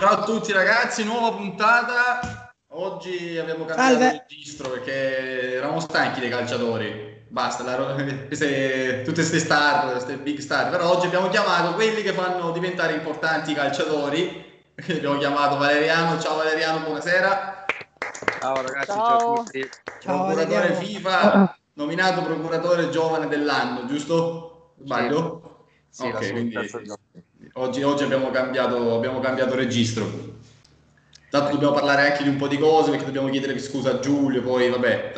Ciao a tutti ragazzi, nuova puntata. Oggi abbiamo cambiato Salve. registro perché eravamo stanchi dei calciatori. Basta, la, queste, tutte queste star, queste big star. Però oggi abbiamo chiamato quelli che fanno diventare importanti i calciatori. abbiamo chiamato Valeriano. Ciao Valeriano, buonasera. Ciao ragazzi, ciao, ciao a tutti. Ciao, procuratore Valeriano. FIFA, nominato procuratore giovane dell'anno, giusto? Sbaglio? Sì, ok, quindi oggi, oggi abbiamo, cambiato, abbiamo cambiato registro. Tanto dobbiamo parlare anche di un po' di cose perché dobbiamo chiedere scusa a Giulio, poi vabbè.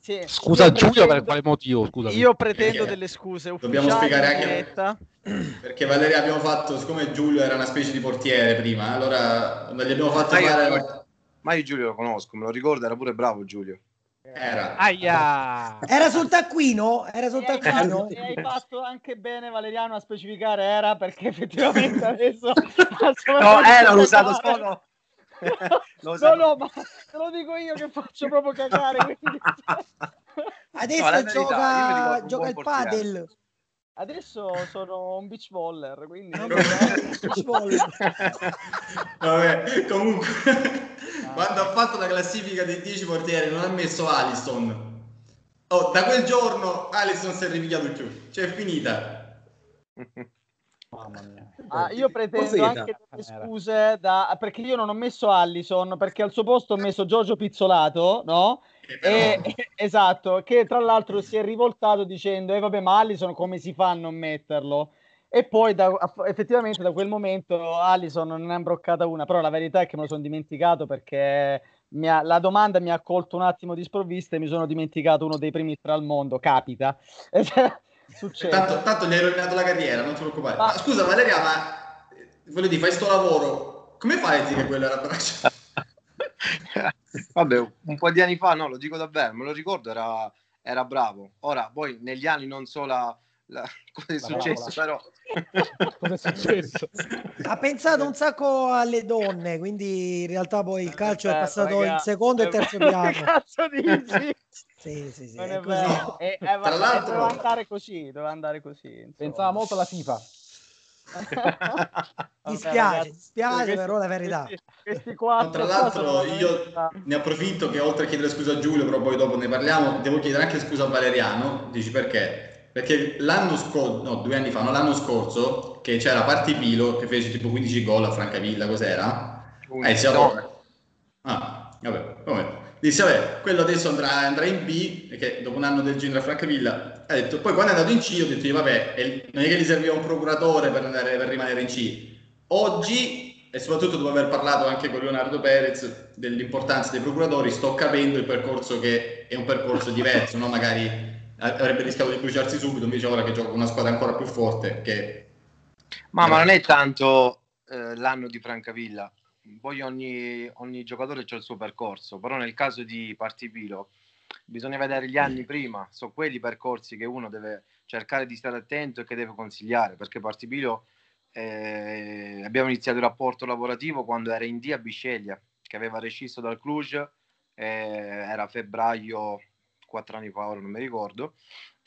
Sì, sì. Scusa a Giulio pretendo, per quale motivo? Scusami. Io pretendo delle scuse Dobbiamo spiegare anche perché Valeria abbiamo fatto, siccome Giulio era una specie di portiere prima, allora non gli abbiamo fatto ma fare... Io, ma io Giulio lo conosco, me lo ricordo, era pure bravo Giulio. Era. Aia. Era sul taccuino? Era sul taccuino? E hai fatto anche bene Valeriano a specificare era perché effettivamente adesso... no, eh, l'ho usato solo... lo no, no, ma te lo dico io che faccio proprio cagare. Quindi... Adesso no, gioca, gioca il padel. Adesso sono un beach baller, quindi... beach baller. Vabbè, comunque, ah. quando ha fatto la classifica dei 10 portieri non ha messo Alisson. Oh, da quel giorno Alisson si è ripigliato più. Cioè, è finita. Mamma mia. Ah, io pretendo anche delle scuse da... perché io non ho messo Allison perché al suo posto ho messo Giorgio Pizzolato, no? E, esatto, che tra l'altro si è rivoltato dicendo, eh vabbè, ma Allison come si fa a non metterlo? E poi da, effettivamente da quel momento Allison non ne ha imbroccata una, però la verità è che me lo sono dimenticato perché ha, la domanda mi ha colto un attimo di sprovvista e mi sono dimenticato uno dei primi tra al mondo, capita. Succede. Tanto, tanto gli hai rovinato la carriera, non ti preoccupare. Ma, ma scusa Valeria, ma voglio dire, fai sto lavoro, come fai a dire che quello era braccio? Vabbè, un po' di anni fa, no, lo dico davvero, me lo ricordo, era, era bravo. Ora, poi negli anni non so la, la, cosa è successo, però... cosa è successo? ha pensato un sacco alle donne, quindi in realtà poi il calcio è passato in secondo e terzo piano. Che cazzo dici? Sì, sì, sì. Non è, è vero. E, eh, Tra l'altro... Doveva andare così, doveva andare così. Insomma. Pensava molto alla FIFA. Mi spiace, spiace questi, però la verità. Questi, questi quattro, tra l'altro io ne approfitto che oltre a chiedere scusa a Giulio, però poi dopo ne parliamo, devo chiedere anche scusa a Valeriano, dici perché? Perché l'anno scorso, no, due anni fa, no, l'anno scorso, che c'era Partipilo che fece tipo 15 gol a Francavilla, cos'era? Eh, siamo... Ah, vabbè, vabbè. Disse, vabbè, quello adesso andrà, andrà, in B, perché dopo un anno del genere a Francavilla, ha detto, poi quando è andato in C ho detto, vabbè, non è che gli serviva un procuratore per, andare, per rimanere in C. Oggi, e soprattutto dopo aver parlato anche con Leonardo Perez dell'importanza dei procuratori, sto capendo il percorso che è un percorso diverso, no? magari avrebbe rischiato di bruciarsi subito, invece ora che gioca una squadra ancora più forte che... Ma, ma non è tanto eh, l'anno di Francavilla, poi ogni, ogni giocatore ha il suo percorso, però nel caso di Partipilo bisogna vedere gli anni prima, sono quelli percorsi che uno deve cercare di stare attento e che deve consigliare, perché Partipilo eh, abbiamo iniziato il rapporto lavorativo quando era in D a Bisceglia, che aveva rescisso dal Cluj, eh, era febbraio, quattro anni fa, ora non mi ricordo,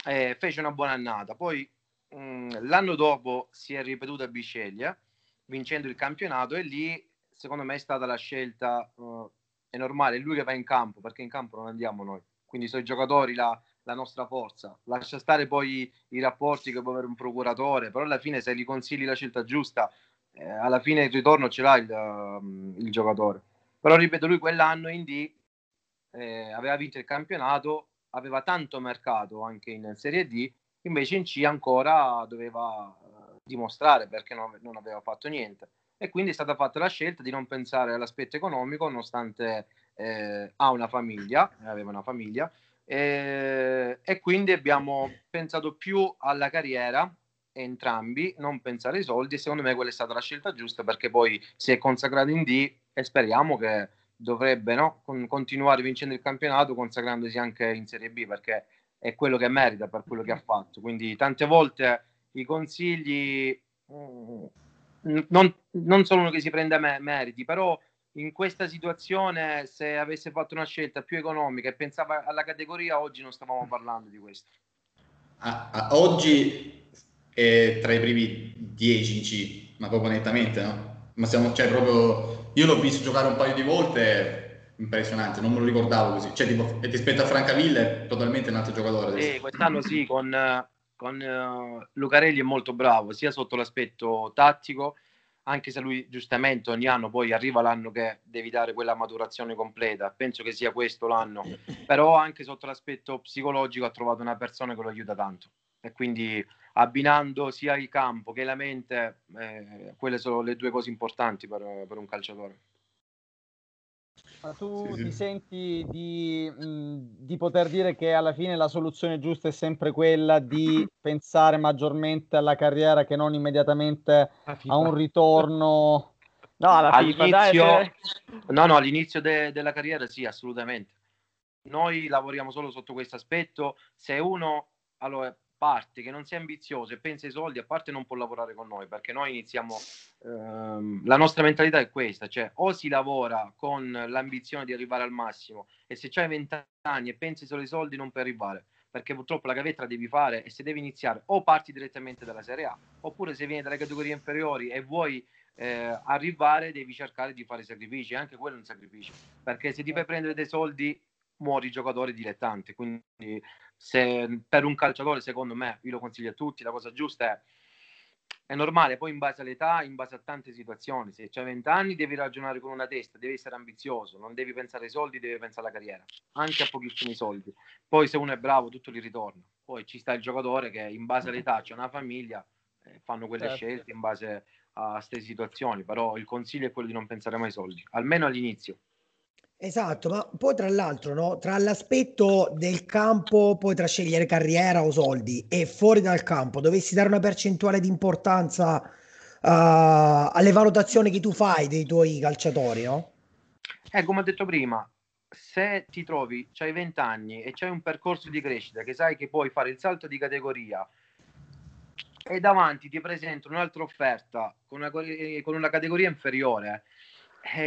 eh, fece una buona annata, poi mh, mm, l'anno dopo si è ripetuto a Bisceglia, vincendo il campionato e lì secondo me è stata la scelta, uh, è normale, è lui che va in campo, perché in campo non andiamo noi, quindi sono i giocatori la, la nostra forza, lascia stare poi i rapporti che può avere un procuratore, però alla fine se gli consigli la scelta giusta, eh, alla fine il ritorno ce l'ha il, uh, il giocatore. Però ripeto, lui quell'anno in D eh, aveva vinto il campionato, aveva tanto mercato anche in Serie D, invece in C ancora doveva uh, dimostrare perché non, non aveva fatto niente e quindi è stata fatta la scelta di non pensare all'aspetto economico nonostante eh, ha una famiglia, aveva una famiglia eh, e quindi abbiamo pensato più alla carriera entrambi, non pensare ai soldi e secondo me quella è stata la scelta giusta perché poi si è consacrato in D e speriamo che dovrebbe no, con, continuare vincendo il campionato consacrandosi anche in Serie B perché è quello che merita per quello che ha fatto. Quindi tante volte i consigli mm, non, non sono uno che si prende me- meriti, però in questa situazione se avesse fatto una scelta più economica e pensava alla categoria, oggi non stavamo parlando di questo. Ah, ah, oggi è tra i primi 10 C, ma proprio nettamente, no? ma siamo, cioè, proprio, io l'ho visto giocare un paio di volte, impressionante, non me lo ricordavo così, cioè, tipo, rispetto a Francaville è totalmente un altro giocatore. Sì, quest'anno sì, con, con uh, Lucarelli è molto bravo, sia sotto l'aspetto tattico, anche se lui giustamente ogni anno poi arriva l'anno che devi dare quella maturazione completa, penso che sia questo l'anno, però anche sotto l'aspetto psicologico ha trovato una persona che lo aiuta tanto. E quindi abbinando sia il campo che la mente, eh, quelle sono le due cose importanti per, per un calciatore. Ma tu sì, sì. ti senti di, mh, di, poter dire che alla fine la soluzione giusta è sempre quella di pensare maggiormente alla carriera che non immediatamente a un ritorno? No, alla FIFA, dai, No, no, all'inizio de- della carriera sì, assolutamente. Noi lavoriamo solo sotto questo aspetto. Se uno allora, parte che non sia ambizioso e pensa ai soldi, a parte non può lavorare con noi, perché noi iniziamo, ehm, la nostra mentalità è questa, cioè o si lavora con l'ambizione di arrivare al massimo e se hai 20 anni e pensi solo ai soldi non puoi arrivare, perché purtroppo la gavetta la devi fare e se devi iniziare o parti direttamente dalla Serie A, oppure se vieni dalle categorie inferiori e vuoi eh, arrivare devi cercare di fare sacrifici, anche quello è un sacrificio, perché se ti fai prendere dei soldi muori giocatore dilettante, quindi se per un calciatore, secondo me, io lo consiglio a tutti, la cosa giusta è è normale, poi in base all'età, in base a tante situazioni, se hai 20 anni devi ragionare con una testa, devi essere ambizioso, non devi pensare ai soldi, devi pensare alla carriera, anche a pochissimi soldi. Poi se uno è bravo, tutto gli ritorna. Poi ci sta il giocatore che in base all'età c'è una famiglia, eh, fanno quelle certo. scelte in base a queste situazioni, però il consiglio è quello di non pensare mai ai soldi, almeno all'inizio. Esatto, ma poi tra l'altro, no, tra l'aspetto del campo, poi tra scegliere carriera o soldi e fuori dal campo, dovessi dare una percentuale di importanza uh, alle valutazioni che tu fai dei tuoi calciatori, no? Eh, come ho detto prima, se ti trovi, hai 20 anni e c'hai un percorso di crescita che sai che puoi fare il salto di categoria e davanti ti presento un'altra offerta con una, con una categoria inferiore, eh,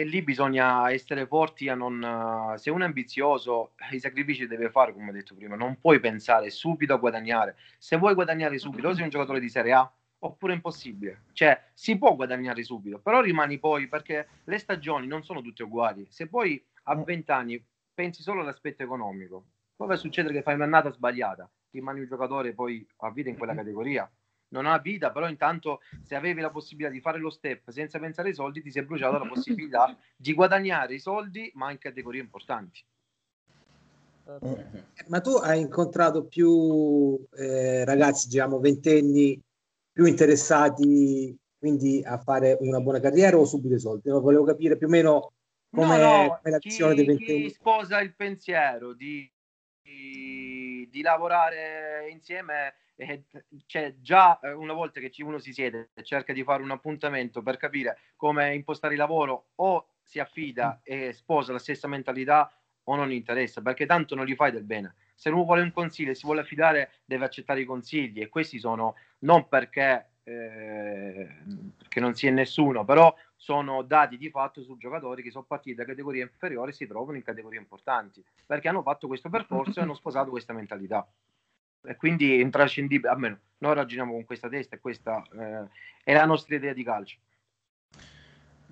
lì bisogna essere forti a non... Se uno è ambizioso, i sacrifici deve fare, come ho detto prima. Non puoi pensare subito a guadagnare. Se vuoi guadagnare subito, o sei un giocatore di Serie A, oppure è impossibile. Cioè, si può guadagnare subito, però rimani poi, perché le stagioni non sono tutte uguali. Se poi a 20 anni pensi solo all'aspetto economico, poi va a succedere che fai un'annata sbagliata, rimani un giocatore poi a vita in quella categoria non ha vita, però intanto se avevi la possibilità di fare lo step senza pensare ai soldi, ti si è bruciata la possibilità di guadagnare i soldi, ma in categorie importanti. Eh, ma tu hai incontrato più eh, ragazzi, diciamo, ventenni più interessati quindi a fare una buona carriera o subito i soldi? No, volevo capire più o meno come no, no, l'azione dei ventenni. Chi sposa il pensiero di, di, di lavorare insieme eh, cioè già eh, una volta che uno si siede e cerca di fare un appuntamento per capire come impostare il lavoro o si affida e sposa la stessa mentalità o non interessa perché tanto non gli fai del bene. Se uno vuole un consiglio e si vuole affidare deve accettare i consigli e questi sono non perché eh, perché non si è nessuno però sono dati di fatto su giocatori che sono partiti da categorie inferiori e si trovano in categorie importanti perché hanno fatto questo percorso e hanno sposato questa mentalità e quindi è intrascendibile, almeno noi ragioniamo con questa testa e questa eh, è la nostra idea di calcio.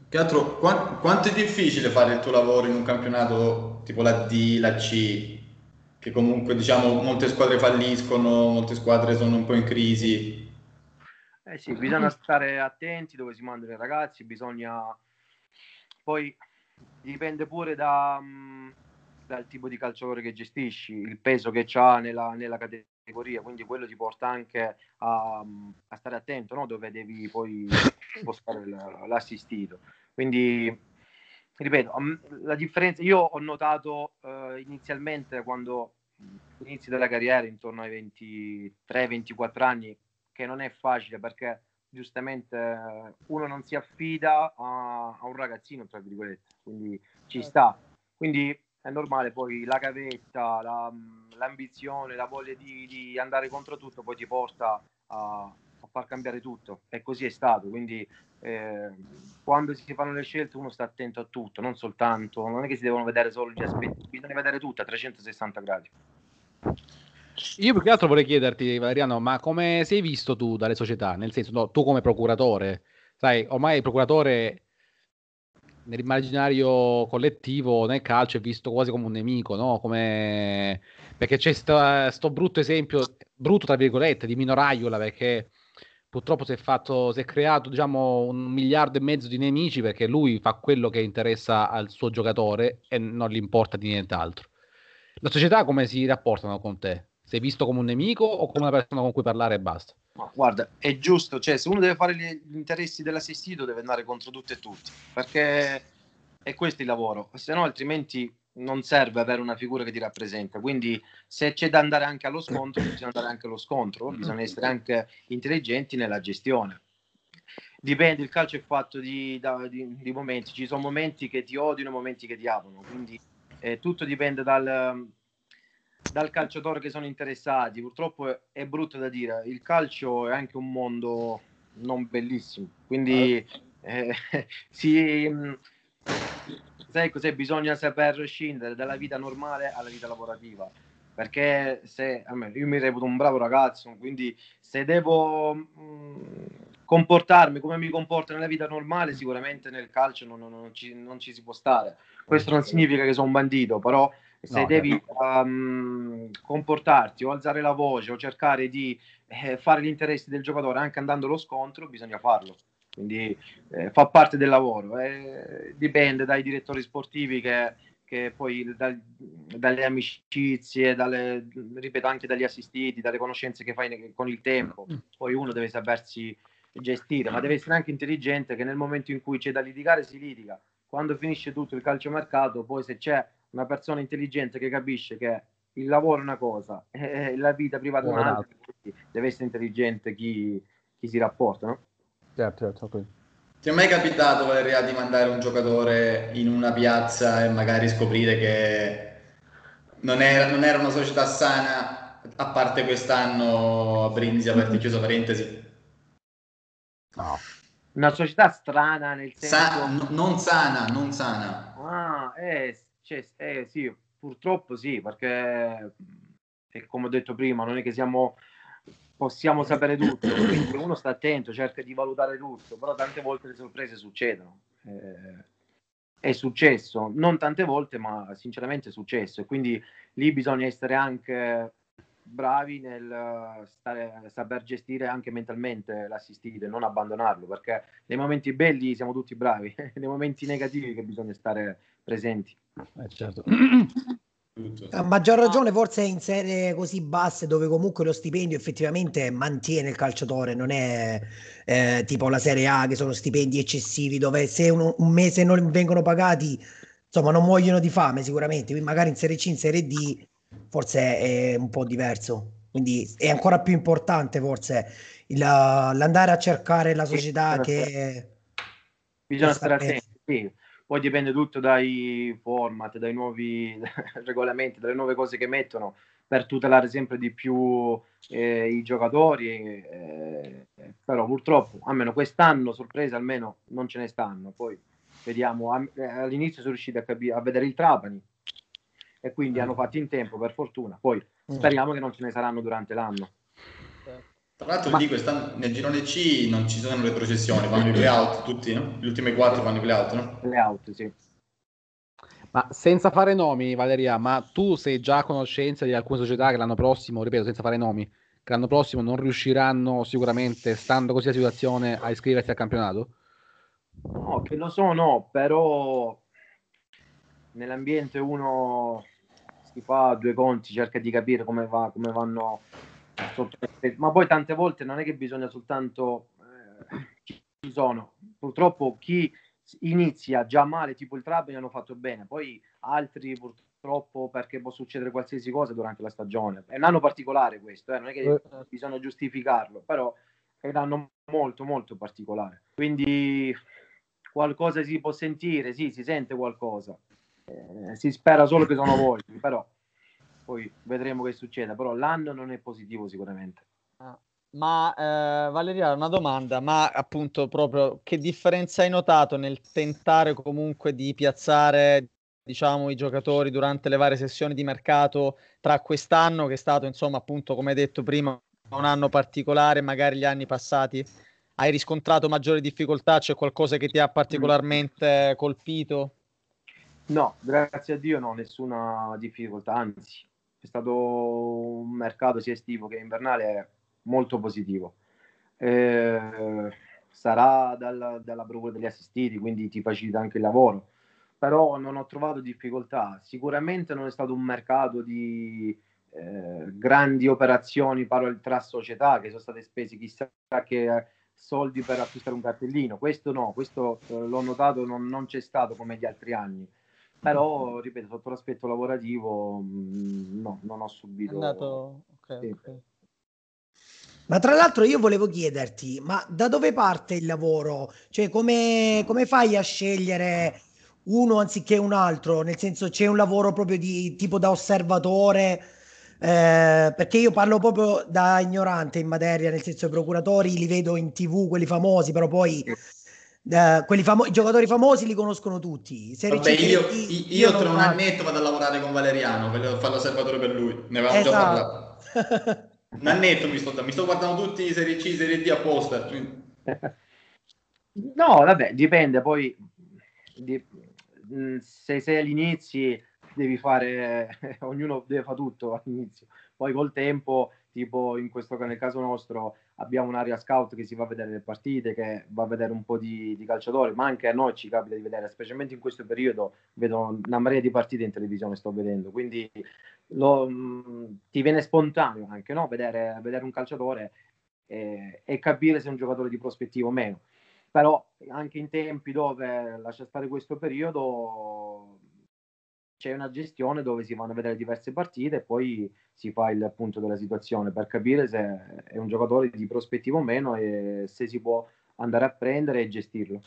Che altro, quant- quanto è difficile fare il tuo lavoro in un campionato tipo la D, la C, che comunque diciamo molte squadre falliscono, molte squadre sono un po' in crisi? Eh sì, bisogna stare attenti dove si mandano i ragazzi, bisogna poi dipende pure da, mm, dal tipo di calciatore che gestisci, il peso che ha nella, nella categoria quindi quello ti porta anche a, a stare attento no? dove devi poi spostare l'assistito. Quindi, ripeto, la differenza, io ho notato uh, inizialmente quando inizi della carriera intorno ai 23-24 anni che non è facile perché giustamente uno non si affida a, a un ragazzino, tra virgolette, quindi ci certo. sta. Quindi è normale poi la gavetta, la, l'ambizione, la voglia di, di, andare contro tutto poi ti porta a, a, far cambiare tutto e così è stato. Quindi eh, quando si fanno le scelte uno sta attento a tutto, non soltanto, non è che si devono vedere solo gli aspetti, bisogna vedere tutto a 360 gradi. Io più che altro vorrei chiederti, Valeriano, ma come sei visto tu dalle società? Nel senso, no, tu come procuratore, sai, ormai il procuratore nell'immaginario collettivo nel calcio è visto quasi come un nemico, no? Come... Perché c'è questo brutto esempio, brutto tra virgolette, di Mino Raiola, perché purtroppo si è, fatto, si è creato diciamo, un miliardo e mezzo di nemici perché lui fa quello che interessa al suo giocatore e non gli importa di nient'altro. La società come si rapportano con te? Sei visto come un nemico o come una persona con cui parlare e basta? Ma guarda, è giusto, cioè se uno deve fare gli interessi dell'assistito deve andare contro tutti e tutti, perché è questo il lavoro, se no altrimenti non serve avere una figura che ti rappresenta. Quindi se c'è da andare anche allo scontro, bisogna andare anche allo scontro, bisogna essere anche intelligenti nella gestione. Dipende, il calcio è fatto di, da, di, di momenti, ci sono momenti che ti odiano e momenti che ti amano, quindi eh, tutto dipende dal, dal calciatore che sono interessati. Purtroppo è, brutto da dire, il calcio è anche un mondo non bellissimo, quindi eh, si, mm, sai cos'è? Bisogna saper scendere dalla vita normale alla vita lavorativa. Perché se io mi reputo un bravo ragazzo, quindi se devo mh, mm, comportarmi come mi comporto nella vita normale, sicuramente nel calcio non, non, non, ci, non ci si può stare. Questo non significa che sono un bandito, però se no, devi um, comportarti o alzare la voce o cercare di eh, fare gli interessi del giocatore anche andando allo scontro, bisogna farlo. Quindi eh, fa parte del lavoro. Eh, dipende dai direttori sportivi che, che poi da, dalle amicizie, dalle, ripeto anche dagli assistiti, dalle conoscenze che fai con il tempo. Mm. Poi uno deve sapersi gestire, ma deve essere anche intelligente che nel momento in cui c'è da litigare si litiga. Quando finisce tutto il calciomercato, poi se c'è una persona intelligente che capisce che il lavoro è una cosa e la vita privata è un'altra, deve essere intelligente chi, chi si rapporta, no? Certo, certo. Okay. Ti è mai capitato, Valeria, di mandare un giocatore in una piazza e magari scoprire che non era, non era una società sana, a parte quest'anno a Brindisi, aperti chiusa parentesi? No. Una società strana nel senso... Sa- n- non sana, non sana. Ah, eh, cioè, eh, sì, purtroppo sì, perché eh, come ho detto prima, non è che siamo possiamo sapere tutto, quindi uno sta attento, cerca di valutare tutto, però tante volte le sorprese succedono. Eh, è successo, non tante volte, ma sinceramente è successo e quindi lì bisogna essere anche bravi nel stare, saper gestire anche mentalmente l'assistito e non abbandonarlo, perché nei momenti belli siamo tutti bravi, nei momenti negativi che bisogna stare presenti. Eh, certo. A maggior ragione forse in serie così basse dove comunque lo stipendio effettivamente mantiene il calciatore, non è eh, tipo la Serie A che sono stipendi eccessivi dove se un, un, mese non vengono pagati insomma non muoiono di fame sicuramente, quindi magari in Serie C, in Serie D forse è un po' diverso, quindi è ancora più importante forse il, l'andare a cercare la società che... Bisogna stare attenti, sì poi dipende tutto dai format, dai nuovi regolamenti, dalle nuove cose che mettono per tutelare sempre di più eh, i giocatori. Eh, però purtroppo, almeno quest'anno, sorprese almeno non ce ne stanno. Poi vediamo, eh, all'inizio sono riusciti a, capire, a vedere il Trapani e quindi hanno fatto in tempo per fortuna. Poi mm. speriamo che non ce ne saranno durante l'anno. Tra l'altro, Ma... lì quest'anno nel girone C non ci sono le processioni, fanno i playout tutti, no? Gli ultimi quattro fanno i playout, no? Playout, sì. Ma senza fare nomi, Valeria, ma tu sei già a conoscenza di alcune società che l'anno prossimo, ripeto, senza fare nomi, che l'anno prossimo non riusciranno sicuramente, stando così la situazione, a iscriversi al campionato? No, che lo so, no, però nell'ambiente uno si fa due conti, cerca di capire come, va, come vanno ma poi tante volte non è che bisogna soltanto eh, ci sono. Purtroppo chi inizia già male tipo il Trabani hanno fatto bene. Poi altri purtroppo perché può succedere qualsiasi cosa durante la stagione. È un anno particolare questo eh? non è che eh. bisogna giustificarlo però è un anno molto molto particolare. Quindi qualcosa si può sentire sì si sente qualcosa eh, si spera solo che sono voi però poi vedremo che succede, però l'anno non è positivo sicuramente. Ah, ma eh, Valeria, una domanda, ma appunto proprio che differenza hai notato nel tentare comunque di piazzare diciamo i giocatori durante le varie sessioni di mercato tra quest'anno che è stato insomma appunto come detto prima un anno particolare, magari gli anni passati hai riscontrato maggiori difficoltà? C'è qualcosa che ti ha particolarmente colpito? No, grazie a Dio no, nessuna difficoltà, anzi è stato un mercato sia estivo che invernale molto positivo. Eh, sarà dal, dalla bravura degli assistiti, quindi ti facilita anche il lavoro, però non ho trovato difficoltà. Sicuramente non è stato un mercato di eh, grandi operazioni tra società che sono state spese chissà che soldi per acquistare un cartellino. Questo no, questo eh, l'ho notato, non, non, c'è stato come gli altri anni. Però, ripeto, sotto l'aspetto lavorativo, mm, no, non ho subito... È andato... Okay, sì. okay. Ma tra l'altro io volevo chiederti, ma da dove parte il lavoro? Cioè come, come fai a scegliere uno anziché un altro? Nel senso c'è un lavoro proprio di tipo da osservatore? Eh, perché io parlo proprio da ignorante in materia, nel senso i procuratori li vedo in tv, quelli famosi, però poi eh, quelli famo- i giocatori famosi li conoscono tutti. Se Vabbè, io, io, io tra un annetto vado a lavorare con Valeriano, per fare l'osservatore per lui, ne avevamo esatto. già parlato. un annetto mi sto, mi sto guardando tutti i Serie C, Serie D apposta. No, vabbè, dipende poi di, mm, se sei agli inizi devi fare, ognuno deve fare tutto all'inizio, poi col tempo, tipo in questo nel caso nostro, abbiamo un'area scout che si va a vedere le partite, che va a vedere un po' di, di calciatori, ma anche a noi ci capita di vedere, specialmente in questo periodo, vedo una marea di partite in televisione, sto vedendo, quindi lo, mm, ti viene spontaneo anche no? vedere, vedere un calciatore e, e capire se è un giocatore di prospettiva o meno però anche in tempi dove lascia stare questo periodo c'è una gestione dove si vanno a vedere diverse partite e poi si fa il punto della situazione per capire se è un giocatore di prospettiva o meno e se si può andare a prendere e gestirlo.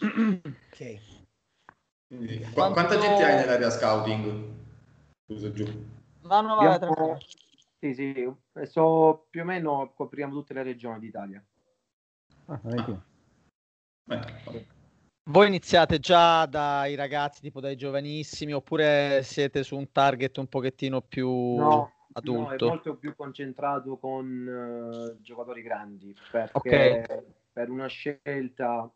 Ok. Quindi, Quanto... Quanta gente hai nell'area scouting? Scusa giù. No, no, vai, Abbiamo... Sì, sì, so, più o meno copriamo tutte le regioni d'Italia. Ah, ah. Beh, voi iniziate già dai ragazzi, tipo dai giovanissimi, oppure siete su un target un pochettino più no, adulto? No, è molto più concentrato con uh, giocatori grandi, perché okay. per una scelta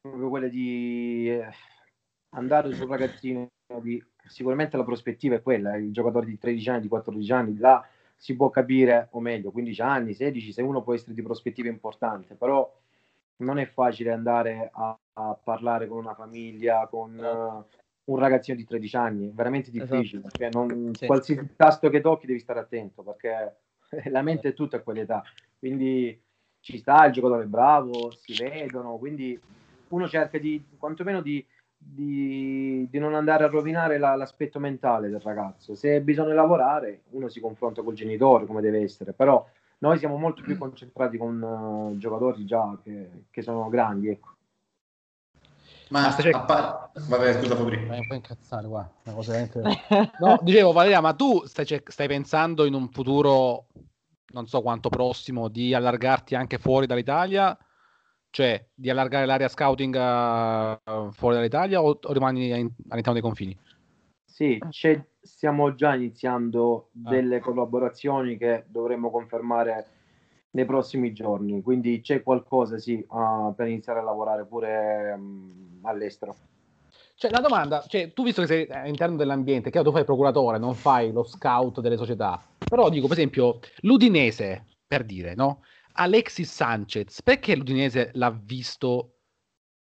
proprio quella di eh, andare sul ragazzino, di, sicuramente la prospettiva è quella, il giocatore di 13 anni, di 14 anni, là si può capire, o meglio, 15 anni, 16, se uno può essere di prospettiva importante, però non è facile andare a, a parlare con una famiglia, con uh, un ragazzino di 13 anni, è veramente esatto. difficile, esatto. perché non, sì. qualsiasi tasto che tocchi devi stare attento, perché la mente è tutta a quell'età, quindi ci sta, il giocatore è bravo, si vedono, quindi uno cerca di, quantomeno di, di, di non andare a rovinare la, l'aspetto mentale del ragazzo, se bisogna lavorare uno si confronta col genitore come deve essere, però noi siamo molto più concentrati con uh, giocatori già che, che, sono grandi. Ecco. Ma, ma stai... Par... vabbè, scusa Fabri. Vai un po' incazzare qua. Una cosa veramente... no, dicevo Valeria, ma tu stai, stai pensando in un futuro, non so quanto prossimo, di allargarti anche fuori dall'Italia? Cioè, di allargare l'area scouting uh, fuori dall'Italia o, o rimani in, all'interno dei confini? Sì, stiamo già iniziando ah. delle collaborazioni che dovremmo confermare nei prossimi giorni, quindi c'è qualcosa sì, uh, per iniziare a lavorare pure um, all'estero. Cioè, la domanda, cioè, tu visto che sei all'interno dell'ambiente, che tu fai procuratore, non fai lo scout delle società, però dico, per esempio, l'Udinese, per dire, no? Alexis Sanchez, perché l'Udinese l'ha visto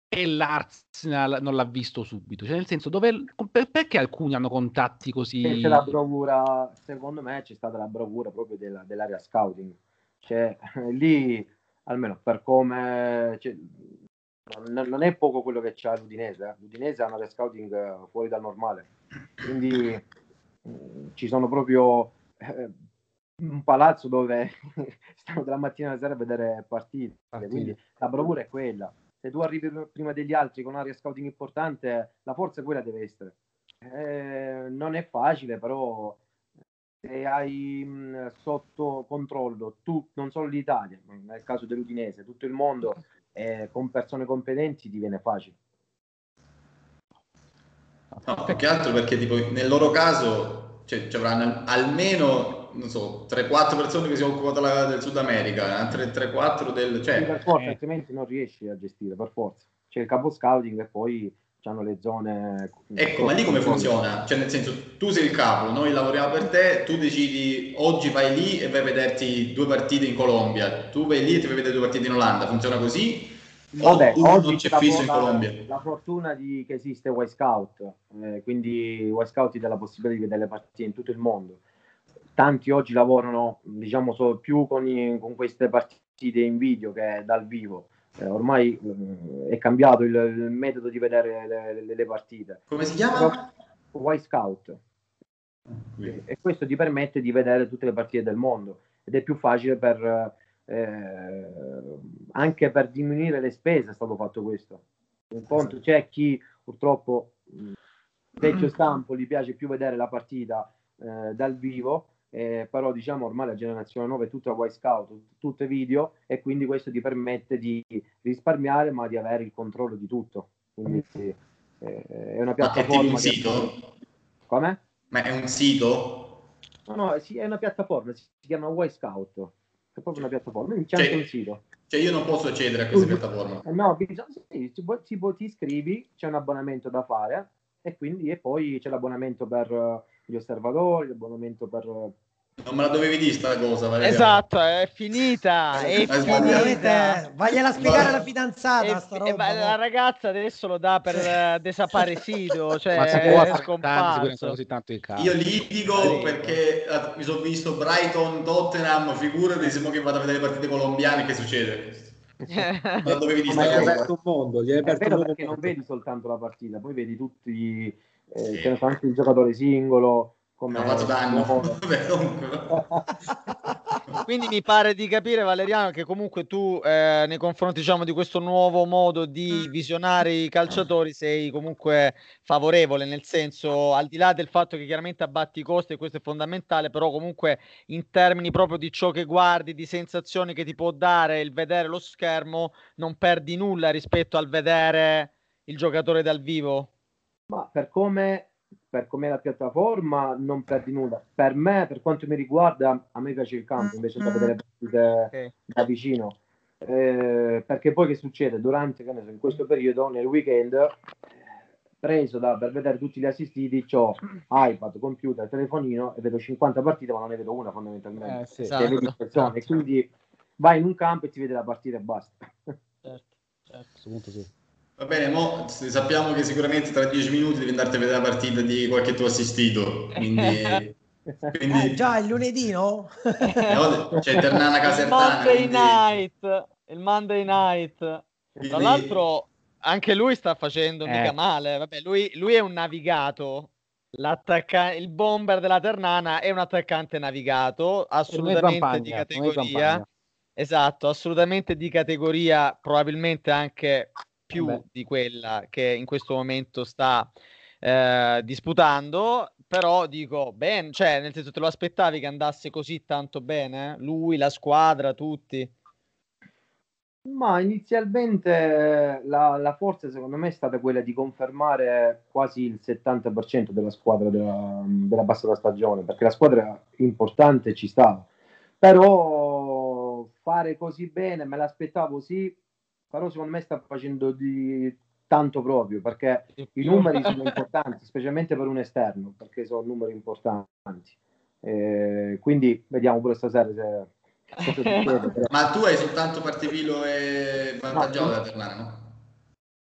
e l'Arsenal non l'ha visto subito. Cioè, nel senso, dove, perché alcuni hanno contatti così? C'è la bravura, secondo me c'è stata la bravura proprio della, dell'area scouting. Cioè, lì, almeno per come... Cioè, non, non, è poco quello che c'ha l'Udinese. Eh. L'Udinese ha un'area scouting eh, fuori dal normale. Quindi mm, ci sono proprio... Eh, un palazzo dove stanno dalla mattina alla sera a vedere partite. partite. Quindi la bravura è quella se tu arrivi prima degli altri con un'area scouting importante, la forza quella deve essere. Eh, non è facile, però se hai mh, sotto controllo tu, non solo l'Italia, ma nel caso dell'Udinese, tutto il mondo, eh, con persone competenti diviene facile. No, più che altro perché tipo, nel loro caso cioè, ci avranno almeno non so, 3-4 persone che si occupano della, del Sud America, altre 3-4 del... Cioè... per forza, altrimenti non riesci a gestire, per forza. C'è il capo scouting e poi hanno le zone... Ecco, ma lì come funziona? Cioè nel senso, tu sei il capo, noi lavoriamo per te, tu decidi oggi vai lì e vai a vederti due partite in Colombia, tu vai lì e ti vai a vedere due partite in Olanda, funziona così? Vabbè, oggi c'è fisso in Colombia. La fortuna di che esiste Y Scout, eh, quindi Y Scout ti dà la possibilità di vedere le partite in tutto il mondo. Tanti oggi lavorano, diciamo, solo più con, con queste partite in video che dal vivo. Eh, ormai eh, è cambiato il, il, metodo di vedere le, le, le, partite. Come si chiama? Y Scout. E, e questo ti permette di vedere tutte le partite del mondo ed è più facile per eh, anche per diminuire le spese è stato fatto questo. Un conto c'è chi purtroppo vecchio stampo gli piace più vedere la partita eh, dal vivo, eh, però diciamo ormai la generazione 9 è tutta Y Scout, tutte video e quindi questo ti permette di risparmiare ma di avere il controllo di tutto. Quindi eh, è una piattaforma. Ma è un sito? Come? Ma è un sito? No, no, sì, è una piattaforma, si chiama Y Scout è proprio una piattaforma, c'è cioè, anche un sito. Cioè io non posso accedere a questa piattaforma? Eh, no, bisogna, sì, ti, ti, ti, iscrivi, c'è un abbonamento da fare e quindi e poi c'è l'abbonamento per uh, gli osservatori, l'abbonamento per non me la dovevi dire sta cosa, Valeria. Esatto, è finita. È finita. Vagliela a spiegare alla fidanzata. Sta roba, e, la ragazza adesso lo dà per cioè. desaparecido, cioè Ma è scomparso. Così tanto in casa. Io litigo perché uh, mi sono visto Brighton, Tottenham, figurati se che vado a vedere le partite colombiane, che succede? Ma dovevi dire sta cosa. aperto un mondo, gli hai aperto un mondo perché non vedi soltanto la partita, poi vedi tutti, eh, sì. anche il giocatore singolo come ha fatto danno. Quindi mi pare di capire, Valeriano, che comunque tu eh, nei confronti diciamo, di questo nuovo modo di visionare i calciatori sei comunque favorevole, nel senso, al di là del fatto che chiaramente abbatti i costi e questo è fondamentale, però comunque in termini proprio di ciò che guardi, di sensazioni che ti può dare il vedere lo schermo, non perdi nulla rispetto al vedere il giocatore dal vivo. Ma per come per com'è la piattaforma non perdi nulla. Per me, per quanto mi riguarda, a me piace il campo invece da vedere partite okay. da vicino. Eh, perché poi che succede? Durante, che ne so, in questo periodo, nel weekend, preso da, per vedere tutti gli assistiti, ho iPad, computer, telefonino e vedo 50 partite, ma non ne vedo una fondamentalmente. Eh, sì, esatto, esatto. E quindi vai in un campo e ti vede la partita e basta. Certo, certo. sì. Va bene, mo sappiamo che sicuramente tra dieci minuti devi andarti a vedere la partita di qualche tuo assistito. Quindi, quindi... Eh, già il lunedì, no? C'è Ternana Casertana. Il Monday quindi... night. Il Monday night. Quindi... Tra l'altro, anche lui sta facendo mica eh. male. Vabbè, lui, lui è un navigato. il bomber della Ternana è un attaccante navigato, assolutamente di categoria. Esatto, assolutamente di categoria, probabilmente anche più Vabbè. di quella che in questo momento sta eh, disputando, però dico, bene, cioè nel senso te lo aspettavi che andasse così tanto bene? Lui, la squadra, tutti? Ma inizialmente la, la, forza secondo me è stata quella di confermare quasi il 70% della squadra della, della passata stagione, perché la squadra importante ci stava. Però fare così bene, me l'aspettavo sì, però secondo me sta facendo di tanto proprio perché i numeri sono importanti, specialmente per un esterno, perché sono numeri importanti. Eh, quindi vediamo pure stasera se... Succede, Ma tu hai soltanto Partipilo e Vantaggiola no, da Ternana, no?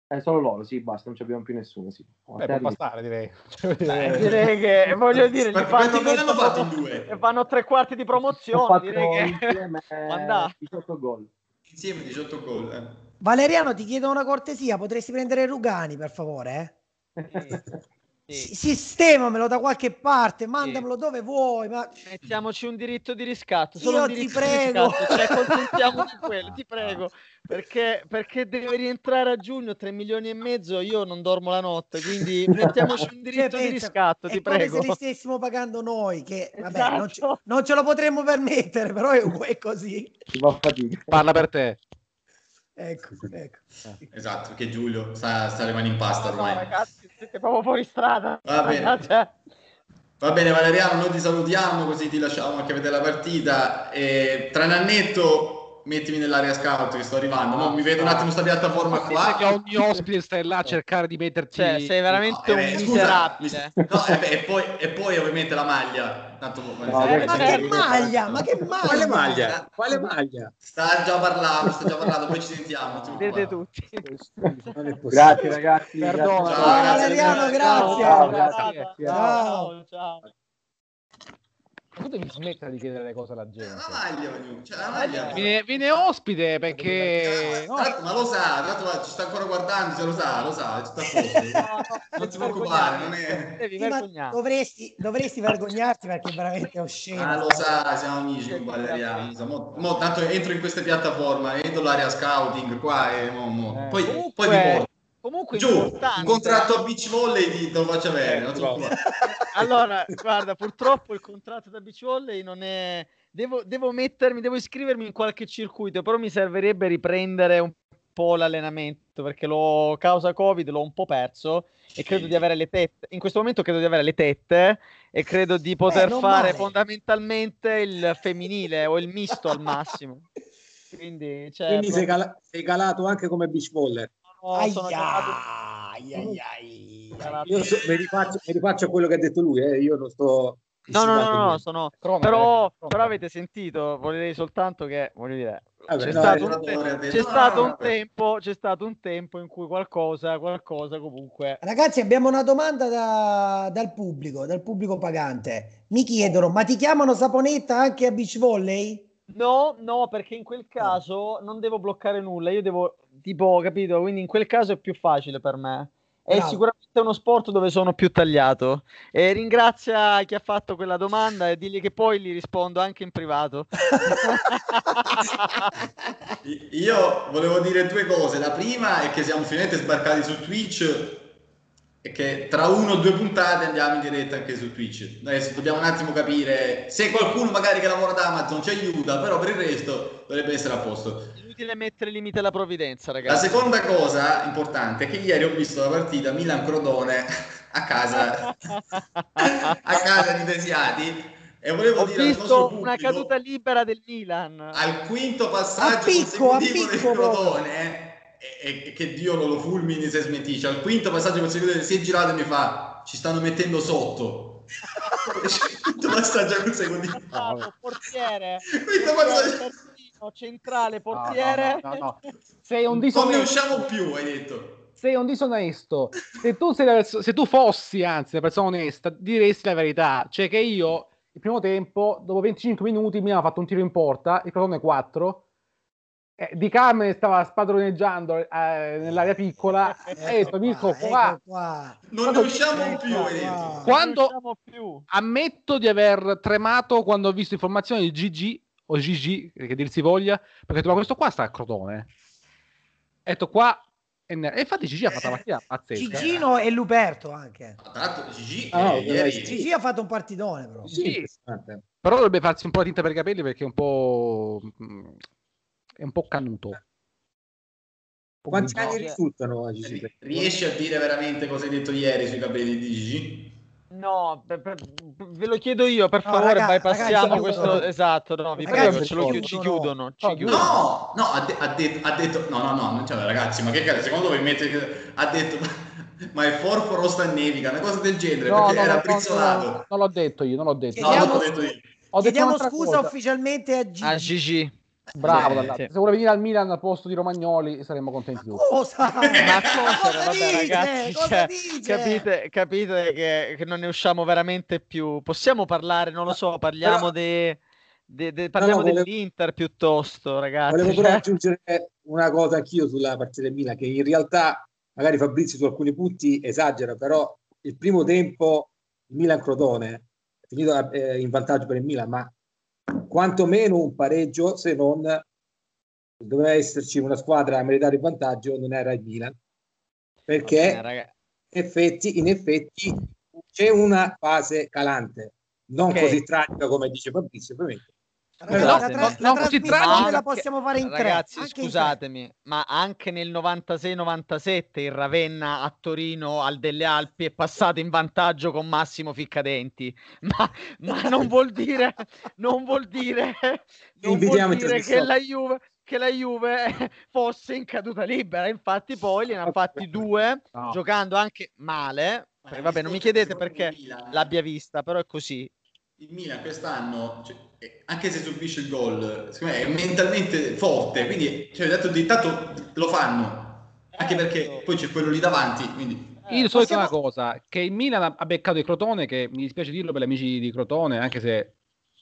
È solo loro, sì, basta, non abbiamo più nessuno. Sì. Beh, può bastare, direi. Beh, direi che voglio dire, Ma fanno, hanno fatto in due? fanno tre quarti di promozione. Direi che insieme 18 gol. Insieme 18 gol. Eh. Valeriano, ti chiedo una cortesia, potresti prendere Rugani, per favore? Eh? Sì. Sistemamelo da qualche parte, mandamelo sì. dove vuoi. Ma... Mettiamoci un diritto di riscatto. Solo Io un ti prego. Cioè, contentiamo di quello, ti prego. Perché, perché deve rientrare a giugno 3 milioni e mezzo. Io non dormo la notte, quindi mettiamoci un diritto cioè, di riscatto. Ti prego. Come se li stessimo pagando noi, che vabbè, esatto. non, ce, non, ce, lo potremmo permettere, però è, è così. Parla per te. Ecco, ecco. Esatto, che Giulio sta, sta rimanendo in pasta ormai. No, ragazzi, siete proprio fuori strada. Va bene. Cioè... Va bene Valeriano, noi ti salutiamo così ti lasciamo anche vedere la partita. E, tra un annetto mettimi nell'area scout che sto arrivando. No, mi vedo un attimo sta piattaforma qua. Che ogni ospite stai là a cercare di metterti. Cioè, sei veramente no, eh, un miserabile. No, eh, beh, e, poi, e, poi, ovviamente la maglia. Tanto, no, eh, ma che maglia? Ma che maglia? Quale maglia? Quale maglia? Sta già parlando, sta già parlando, poi ci sentiamo. Vedete tutti. grazie ragazzi. Perdono. Ciao, Valeriano, grazie. Ciao, grazie. ciao. ciao tu devi smettere di chiedere le cose alla gente. La maglia, cioè, la maglia. Viene, viene ospite perché. No, ma lo sa, tanto ci sta ancora guardando, se lo sa, lo sa, ci sta posto. non ti preoccupare, non è. Dovresti, dovresti vergognarti perché è veramente osceno. Ah, lo sa, siamo amici con Valeriano. Mo, mo, tanto entro in queste piattaforme, entro l'area scouting qua e mo, mo. Eh. Poi, Comunque... poi vi porto. Comunque Giù, un contratto a beach volley lo faccio avere. Eh, allora, guarda, purtroppo il contratto da beach volley non è... Devo, devo mettermi, devo iscrivermi in qualche circuito, però mi servirebbe riprendere un po' l'allenamento perché lo causa Covid l'ho un po' perso e credo di avere le tette. In questo momento credo di avere le tette e credo di poter eh, fare male. fondamentalmente il femminile o il misto al massimo. Quindi, cioè, Quindi sei, cala- sei, calato anche come beach volley ai, sono ai, ai, ai, Io so, mi, rifaccio, mi rifaccio quello che ha detto lui, eh. io non sto... No, no, no, no, sono... Croma, però, eh, però avete sentito, volevo soltanto che, voglio dire, Vabbè, c'è, no, stato, un, te- c'è, stato un tempo, c'è stato un tempo in cui qualcosa, qualcosa comunque... Ragazzi, abbiamo una domanda da, dal pubblico, dal pubblico pagante. Mi chiedono, ma ti chiamano Saponetta anche a beach volley? No, no, perché in quel caso non devo bloccare nulla, io devo tipo, capito? Quindi in quel caso è più facile per me. È Bravo. sicuramente uno sport dove sono più tagliato. E ringrazia chi ha fatto quella domanda e digli che poi gli rispondo anche in privato. Io volevo dire due cose. La prima è che siamo finalmente sbarcati su Twitch che tra uno o due puntate andiamo in diretta anche su Twitch. Adesso dobbiamo un attimo capire se qualcuno magari che lavora da Amazon ci aiuta, però per il resto dovrebbe essere a posto inutile mettere limite alla provvidenza, ragazzi. La seconda cosa importante è che ieri ho visto la partita Milan-Crotone a casa, a casa di Desiati. E volevo ho dire visto una caduta libera del Milan al quinto passaggio a picco, consecutivo a picco, del Crotone e, e, che Dio lo, lo fulmini se smentisce al quinto passaggio consecutivo si è girato e mi fa ci stanno mettendo sotto quinto passaggio consecutivo no, portiere quinto passaggio centrale, portiere. No, no, no, Sei un disonesto. Non ne usciamo più, hai detto. Sei un disonesto. Se tu, sei, se tu fossi, anzi, una persona onesta, diresti la verità. Cioè che io, il primo tempo, dopo 25 minuti, mi ha fatto un tiro in porta, il Crotone 4, eh, Di Carmen stava spadroneggiando eh, nell'area piccola ecco e detto Mirko qua, qua. non ne usciamo più, quando più. ammetto di aver tremato quando ho visto informazioni di GG o GG, che dir si voglia, perché trovo questo qua sta a Crotone. E detto qua e infatti Gigi ha fatto una partita pazzesca. Gigino e Luperto anche. L'altro Gigi, ah, eh, ieri... Gigi ha fatto un partitone però. Sì. Però dovrebbe farsi un po' di tinta per i capelli perché è un po' è un po' canuto. Quanti anni risultano a Gigi? Riesci a dire veramente cosa hai detto ieri sui capelli di Gigi? No, per, per, ve lo chiedo io, per no, favore, raga, bypassiamo ragazzi, questo. No. Esatto, no, vi ragazzi, prego, ce lo chiudono, ci chiudono. Ci chiudono. No, no, ha, de- ha, de- ha, detto, no, no, no, cioè, ragazzi, ma che cazzo, secondo voi mette, ha detto, ma il forforo sta nevica, una cosa del genere, no, perché no, era brizzolato. non l'ho detto io, non l'ho detto. No, non l'ho detto io. Ho Chiediamo scusa cosa. ufficialmente a Gigi. A Gigi. Bravo, sì, sì. se vuole venire al Milan al posto di Romagnoli saremmo contenti tutti. Cosa? Ma cosa? Vabbè, ragazzi, cioè, capite, capite che, che, non ne usciamo veramente più. Possiamo parlare, non lo so, parliamo di. De, de, parliamo no, no, dell'Inter volevo, piuttosto, ragazzi. Volevo però cioè aggiungere una cosa anch'io sulla partita del Milan, che in realtà magari Fabrizio su alcuni punti esagera, però il primo tempo il Milan-Crotone è finito eh, in vantaggio per il Milan, ma quantomeno un pareggio se non doveva esserci una squadra a meritare il vantaggio non era il Milan perché bene, in, effetti, in effetti c'è una fase calante non okay. così tragica come dice Fabrizio ovviamente Ragazzi, la, tra- la trasmissione la possiamo fare in tre. Ragazzi, anche scusatemi, in ma anche nel 96-97 il Ravenna a Torino al delle Alpi è passato in vantaggio con Massimo Ficcadenti. Ma, ma non vuol dire, non vuol dire, non vuol dire che la Juve che la Juve fosse in caduta libera. Infatti, poi ne ha fatti due, no. giocando anche male. Ma vabbè, non mi chiedete perché l'abbia vista, però è così il Milan quest'anno, cioè, eh, anche se subisce il gol, secondo me è mentalmente forte, quindi cioè, detto, intanto lo fanno, anche perché poi c'è quello lì davanti. Quindi... Io so possiamo... una cosa, che il Milan ha beccato il Crotone, che mi dispiace dirlo per gli amici di Crotone, anche se...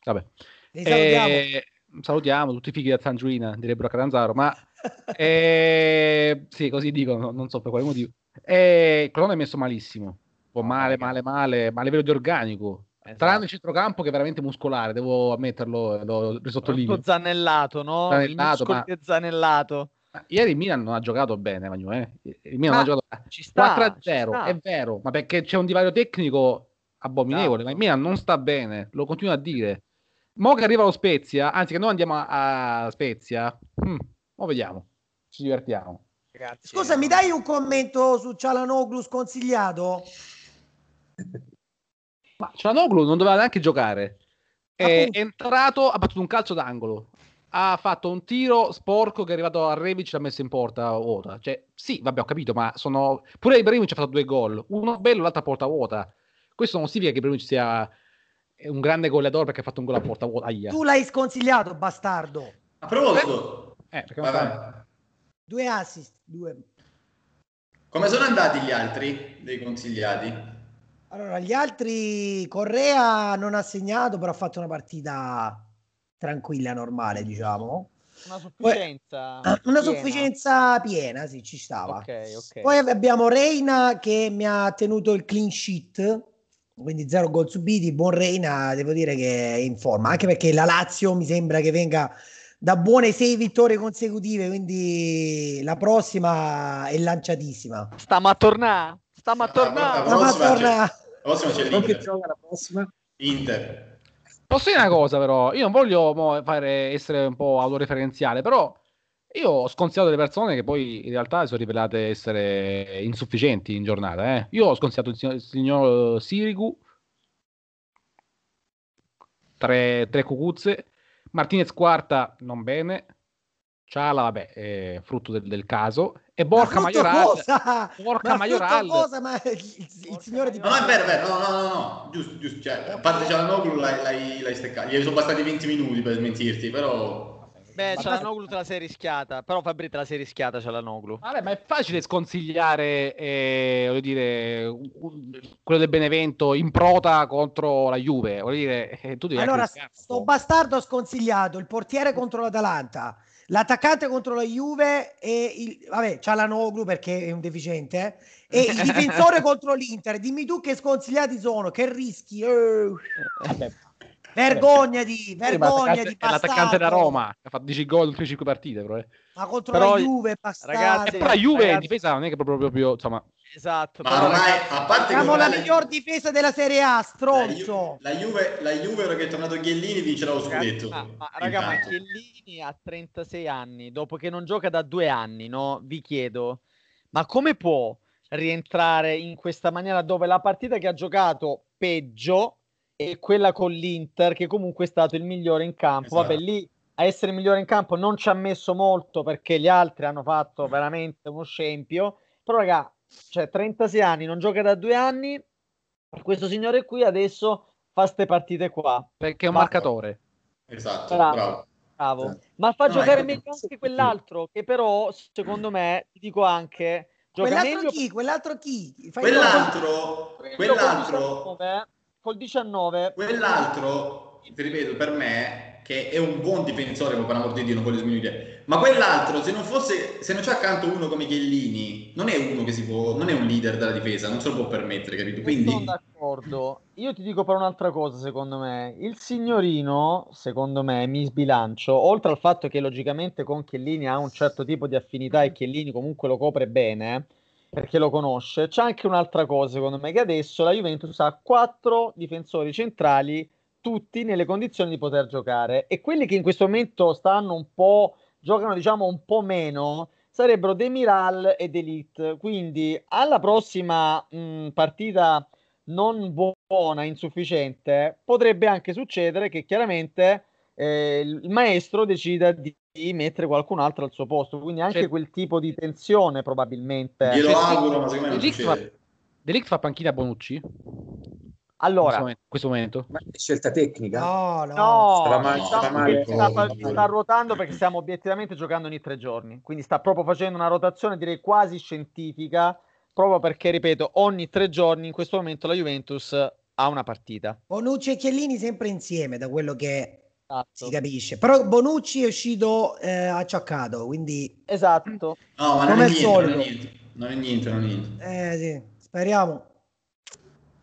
Vabbè. salutiamo. Eh, salutiamo tutti i figli da Sangiuina, direbbero a Catanzaro, ma... eh, sì, così dicono, non so per quale motivo. Eh, il Crotone è messo malissimo, un po' male, male, male, ma a livello di organico Esatto. Tranne il centrocampo che è veramente muscolare, devo ammetterlo, lo risottolineo. Tutto zanellato, no? Zanellato, il ma... zanellato. Ieri il Milan non ha giocato bene, Manu, eh? Il Milan ma non ha giocato ci sta, 4-0, ci sta. è vero, ma perché c'è un divario tecnico abominevole, ma il Milan non sta bene, lo continuo a dire. Mo che arriva lo Spezia, anzi che noi andiamo a, a Spezia, hm, mo vediamo, ci divertiamo. Grazie. Scusa, mi dai un commento su Cialanoglu sconsigliato? Ma Cianoglu non doveva neanche giocare. È entrato, ha battuto un calcio d'angolo. Ha fatto un tiro sporco che è arrivato a Rebic e l'ha messo in porta vuota. Cioè, sì, vabbè, ho capito, ma sono. Pure Ibrahimovic ha fatto due gol, uno bello, l'altro a porta vuota. Questo non significa che Ibrahimovic sia un grande goleador perché ha fatto un gol a porta vuota. Aia. Tu l'hai sconsigliato, bastardo. Proposito, eh, due assist, due. Come sono andati gli altri dei consigliati? Allora, gli altri, Correa non ha segnato, però ha fatto una partita tranquilla, normale, diciamo. Una sufficienza. Poi, una piena. sufficienza piena, sì, ci stava. Okay, okay. Poi abbiamo Reina che mi ha tenuto il clean sheet, quindi zero gol subiti. Buon Reina, devo dire che è in forma, anche perché la Lazio mi sembra che venga da buone sei vittorie consecutive, quindi la prossima è lanciatissima. Stiamo a tornare. Stiamo a tornare. Stiamo a tornare. La prossima c'è l'Inter. gioca la prossima? Inter. Posso dire una cosa però, io non voglio fare, essere un po' autoreferenziale, però io ho sconsigliato delle persone che poi in realtà si sono rivelate essere insufficienti in giornata. Eh. Io ho sconsigliato il signor, il signor Sirigu, tre, tre cucuzze, Martinez quarta non bene, Ciala vabbè, è frutto del, del caso, e Borca Majoral. Borca ma Majoral. Cosa, ma il, il signore di No, no, è vero, è vero. No, no, no, no. Giusto, giusto. Cioè, a parte Cialanoglu l'hai, l'hai, l'hai steccato. Gli sono bastati 20 minuti per smentirti, però... Beh, Cialanoglu te la sei rischiata, però Fabri te la sei rischiata Cialanoglu. Vabbè, ma è facile sconsigliare, eh, voglio dire, quello del Benevento in prota contro la Juve, voglio dire, eh, tu devi Allora, sto bastardo ha sconsigliato il portiere contro l'Atalanta, L'attaccante contro la Juve e il vabbè, c'ha la Noglu perché è un deficiente eh? e il difensore contro l'Inter. Dimmi tu che sconsigliati sono, che rischi. Eh. Vabbè. Vergognati, vergognati. È l'attaccante da Roma, ha fatto 10 gol in 5 partite. Però, eh. Ma contro però, la Juve, bastardo. Ragazzi, però la Juve ragazzi, in difesa non è che proprio, proprio insomma, Esatto. Ma ormai, a parte Siamo la miglior difesa della Serie A, stronzo. La Juve, la Juve, ora che è tornato Chiellini, vincerà lo scudetto. Ma, ma, raga, ma Chiellini ha 36 anni, dopo che non gioca da due anni, no? Vi chiedo, ma come può rientrare in questa maniera dove la partita che ha giocato peggio è quella con l'Inter, che comunque è stato il migliore in campo? Esatto. Vabbè, lì a essere il migliore in campo non ci ha messo molto perché gli altri hanno fatto veramente uno scempio. Però, raga, cioè 36 anni, non gioca da due anni, questo signore qui adesso fa queste partite qua. Perché è un Ma... marcatore. Esatto, bravo. bravo. bravo. Esatto. Ma fa no, giocare meglio anche quell'altro, che però, secondo me, ti dico anche... Quell'altro meglio... chi? Quell'altro chi? Fai quell'altro, quell'altro, col 19, quell'altro, ti ripeto, per me che è un buon difensore, per amor di Dio, non voglio sminuire. Ma quell'altro, se non fosse, se non c'è accanto uno come Chiellini, non è uno che si può, non è un leader della difesa, non se lo può permettere, capito? Quindi... Sono d'accordo. Io ti dico però un'altra cosa, secondo me. Il signorino, secondo me, mi sbilancio, oltre al fatto che logicamente con Chiellini ha un certo tipo di affinità e Chiellini comunque lo copre bene, perché lo conosce, c'è anche un'altra cosa, secondo me, che adesso la Juventus ha quattro difensori centrali tutti nelle condizioni di poter giocare. E quelli che in questo momento stanno un po' giocano diciamo un po' meno sarebbero Demiral ed Elite quindi alla prossima mh, partita non buona insufficiente potrebbe anche succedere che chiaramente eh, il maestro decida di mettere qualcun altro al suo posto quindi anche Cioè- quel tipo di tensione probabilmente Glielo Cioè, auguro, ma secondo me Delict fa, succede. Delict fa panchina a Bonucci? Allora in questo momento? Ma è scelta tecnica? No, no. No, Sarà male- diciamo sarà che male- sta, Oh, sta ruotando perché stiamo obiettivamente giocando ogni tre giorni, quindi sta proprio facendo una rotazione direi quasi scientifica, proprio perché, ripeto, ogni tre giorni in questo momento la Juventus ha una partita. Bonucci e Chiellini sempre insieme, da quello che Esatto. si capisce. Però Bonucci è uscito eh, acciaccato, quindi Esatto. No, ma non non è niente, non è niente, non è niente. eh, sì, speriamo.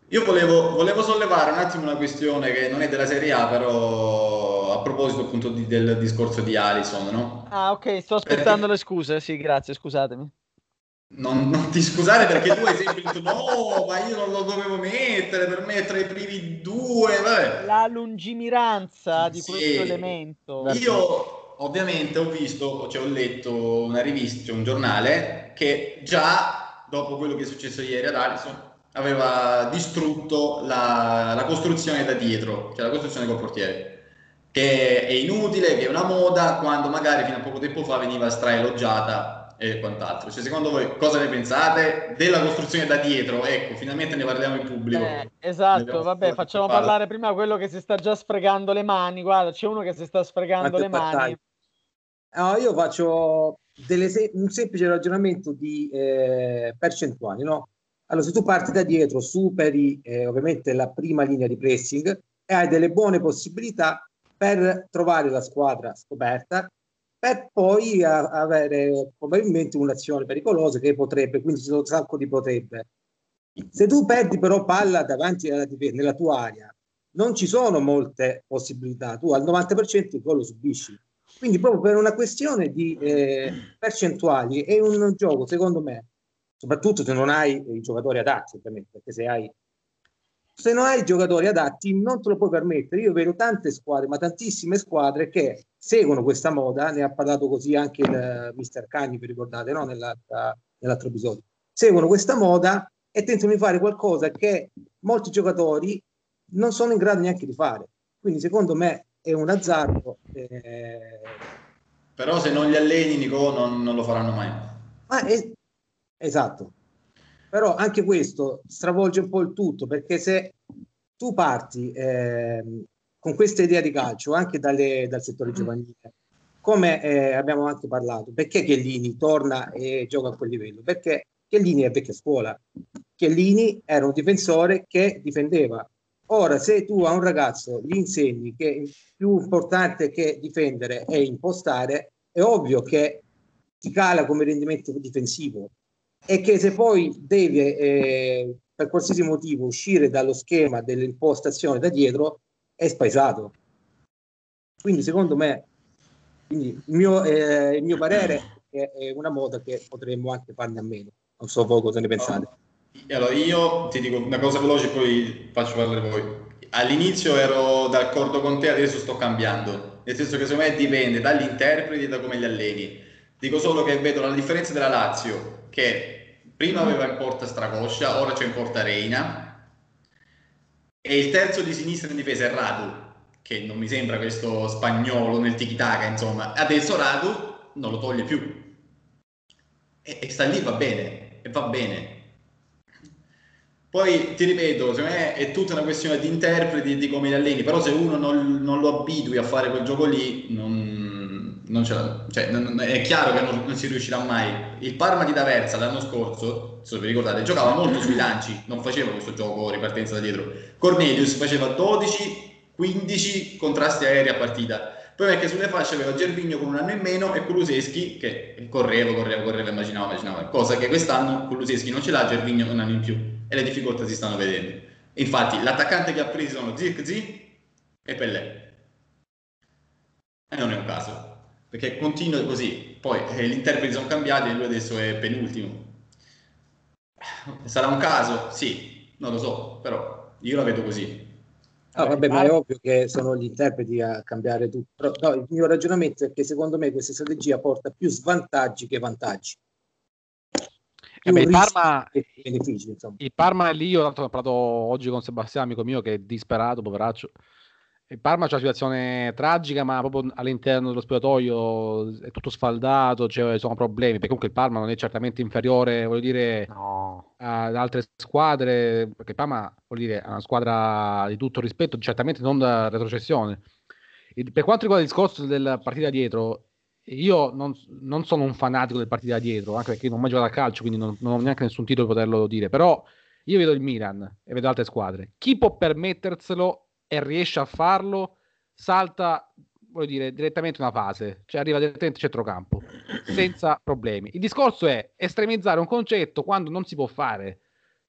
Io volevo, volevo sollevare un attimo una questione che non è della Serie A, però a proposito appunto di- del discorso di Alisson, no? Ah, ok, sto aspettando le scuse. Sì, grazie, scusatemi. Non, non ti scusare perché tu hai sempre detto no, ma io non lo dovevo mettere per me tra i primi due. Vabbè. La lungimiranza di Sì. questo elemento. Io ovviamente ho visto, cioè ho letto una rivista, cioè un giornale che già dopo quello che è successo ieri ad Alisson aveva distrutto la, la costruzione da dietro, cioè la costruzione col portiere, che è inutile, che è una moda, quando magari fino a poco tempo fa veniva straelogiata e quant'altro. Cioè, secondo voi cosa ne pensate della costruzione da dietro? Ecco, finalmente ne parliamo in pubblico. Eh, esatto, vabbè, facciamo parlare prima quello che si sta già sfregando le mani. Guarda, c'è uno che si sta sfregando Quante le mani. battaglie. No, io faccio delle se- un semplice ragionamento di eh, percentuali, no? Allora, se tu parti da dietro, superi eh, ovviamente la prima linea di pressing e hai delle buone possibilità per trovare la squadra scoperta, per poi a- avere probabilmente un'azione pericolosa che potrebbe, quindi ci sono un sacco di potrebbe. Se tu perdi però palla davanti alla difesa, nella tua area, non ci sono molte possibilità, tu al 90% il gol lo subisci. Quindi proprio per una questione di eh, percentuali è un gioco, secondo me, soprattutto se non hai i giocatori adatti, ovviamente, perché se hai se non hai i giocatori adatti non te lo puoi permettere. Io vedo tante squadre, ma tantissime squadre che seguono questa moda, ne ha parlato così anche il eh, mister Cagni, vi ricordate, no? Nell'altro episodio. Seguono questa moda e tentano di fare qualcosa che molti giocatori non sono in grado neanche di fare. Quindi secondo me è un azzardo. eh, Però se non li alleni, Nico, non, non lo faranno mai. Ma è- esatto. Però anche questo stravolge un po' il tutto, perché se tu parti ehm, con questa idea di calcio anche dalle- dal settore giovanile, come eh, abbiamo anche parlato, perché Chiellini torna e gioca a quel livello? Perché Chiellini è vecchia scuola. Chiellini era un difensore che difendeva. Ora, se tu a un ragazzo gli insegni che il più importante che difendere è impostare, è ovvio che ti cala come rendimento difensivo e che se poi deve eh, per qualsiasi motivo uscire dallo schema dell'impostazione da dietro è spaesato. Quindi secondo me, quindi il, mio, eh, il mio parere è, è una moda che potremmo anche farne a meno. Non so voi cosa ne pensate. Allora, io ti dico una cosa veloce, poi faccio parlare voi. All'inizio ero d'accordo con te, adesso sto cambiando. Nel senso che secondo me dipende dagli interpreti e da come li alleni. Dico solo che vedo la differenza della Lazio, che prima aveva in porta Stracoscia, ora c'è in porta Reina. E il terzo di sinistra in difesa è Radu, che non mi sembra questo spagnolo nel tiki-taka, insomma. Adesso Radu non lo toglie più. E, e sta lì, va bene, e va bene. Poi ti ripeto, secondo me è tutta una questione di interpreti e di come li alleni, però se uno non, non lo abitui a fare quel gioco lì, non, non ce cioè, non- è chiaro che non, non si riuscirà mai. Il Parma di D'Aversa l'anno scorso, se vi ricordate, giocava molto sui lanci, non faceva questo gioco ripartenza da dietro. Cornelius faceva 12-15 contrasti aerei a partita. Poi perché sulle fasce aveva Gervigno con un anno in meno e Kuluseschi che correva, correva, correva, immaginava, immaginava. Cosa che quest'anno Kuluseschi non ce l'ha, Gervigno un anno in più e le difficoltà si stanno vedendo. Infatti l'attaccante che ha preso sono Zirkzi e Pellè. E non è un caso, perché continua così. Poi eh, gli interpreti sono cambiati e lui adesso è penultimo. Sarà un caso? Sì, non lo so, però io la vedo così. No, vabbè, ma è ovvio che sono gli interpreti a cambiare tutto. no, il mio ragionamento è che secondo me questa strategia porta più svantaggi che vantaggi. Eh beh, il, Parma, il Parma è lì, io tanto ho parlato oggi con Sebastiano, amico mio, che è disperato, poveraccio. Il Parma c'è una situazione tragica, ma proprio all'interno dello spogliatoio è tutto sfaldato, cioè, sono problemi, perché comunque il Parma non è certamente inferiore, voglio dire, no. ad altre squadre, perché il Parma, voglio dire, è una squadra di tutto rispetto, certamente non da retrocessione. Per quanto riguarda il discorso della partita dietro, io non, non, sono un fanatico del partita dietro, anche perché non ho mai giocato a calcio, quindi non, non ho neanche nessun titolo per poterlo dire, però io vedo il Milan e vedo altre squadre. Chi può permetterselo e riesce a farlo, salta voglio dire, direttamente una fase, cioè arriva direttamente centrocampo, senza problemi. Il discorso è estremizzare un concetto quando non si può fare.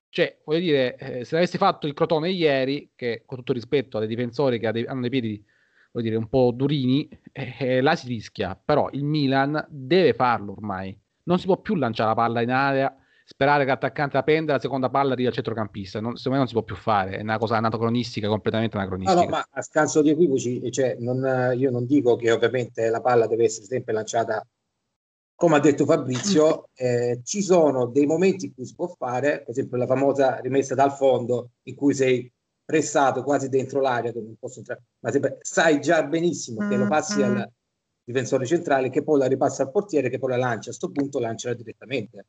Cioè, voglio dire, eh, se avessi fatto il Crotone ieri, che con tutto rispetto ai difensori che hanno dei piedi voglio dire, un po' durini, eh, eh, la si rischia, però il Milan deve farlo ormai. Non si può più lanciare la palla in area, sperare che l'attaccante la prenda la seconda palla arriva al centrocampista. Non, secondo me non si può più fare, è una cosa anacronistica, completamente anacronistica. No, no, ma a scanso di equivoci, cioè, non, io non dico che ovviamente la palla deve essere sempre lanciata come ha detto Fabrizio, eh, ci sono dei momenti in cui si può fare, per esempio la famosa rimessa dal fondo in cui sei pressato quasi dentro l'area dove non posso entrare, ma sempre, sai già benissimo che lo passi mm-hmm. al difensore centrale che poi la ripassa al portiere che poi la lancia, a questo punto lanciala direttamente.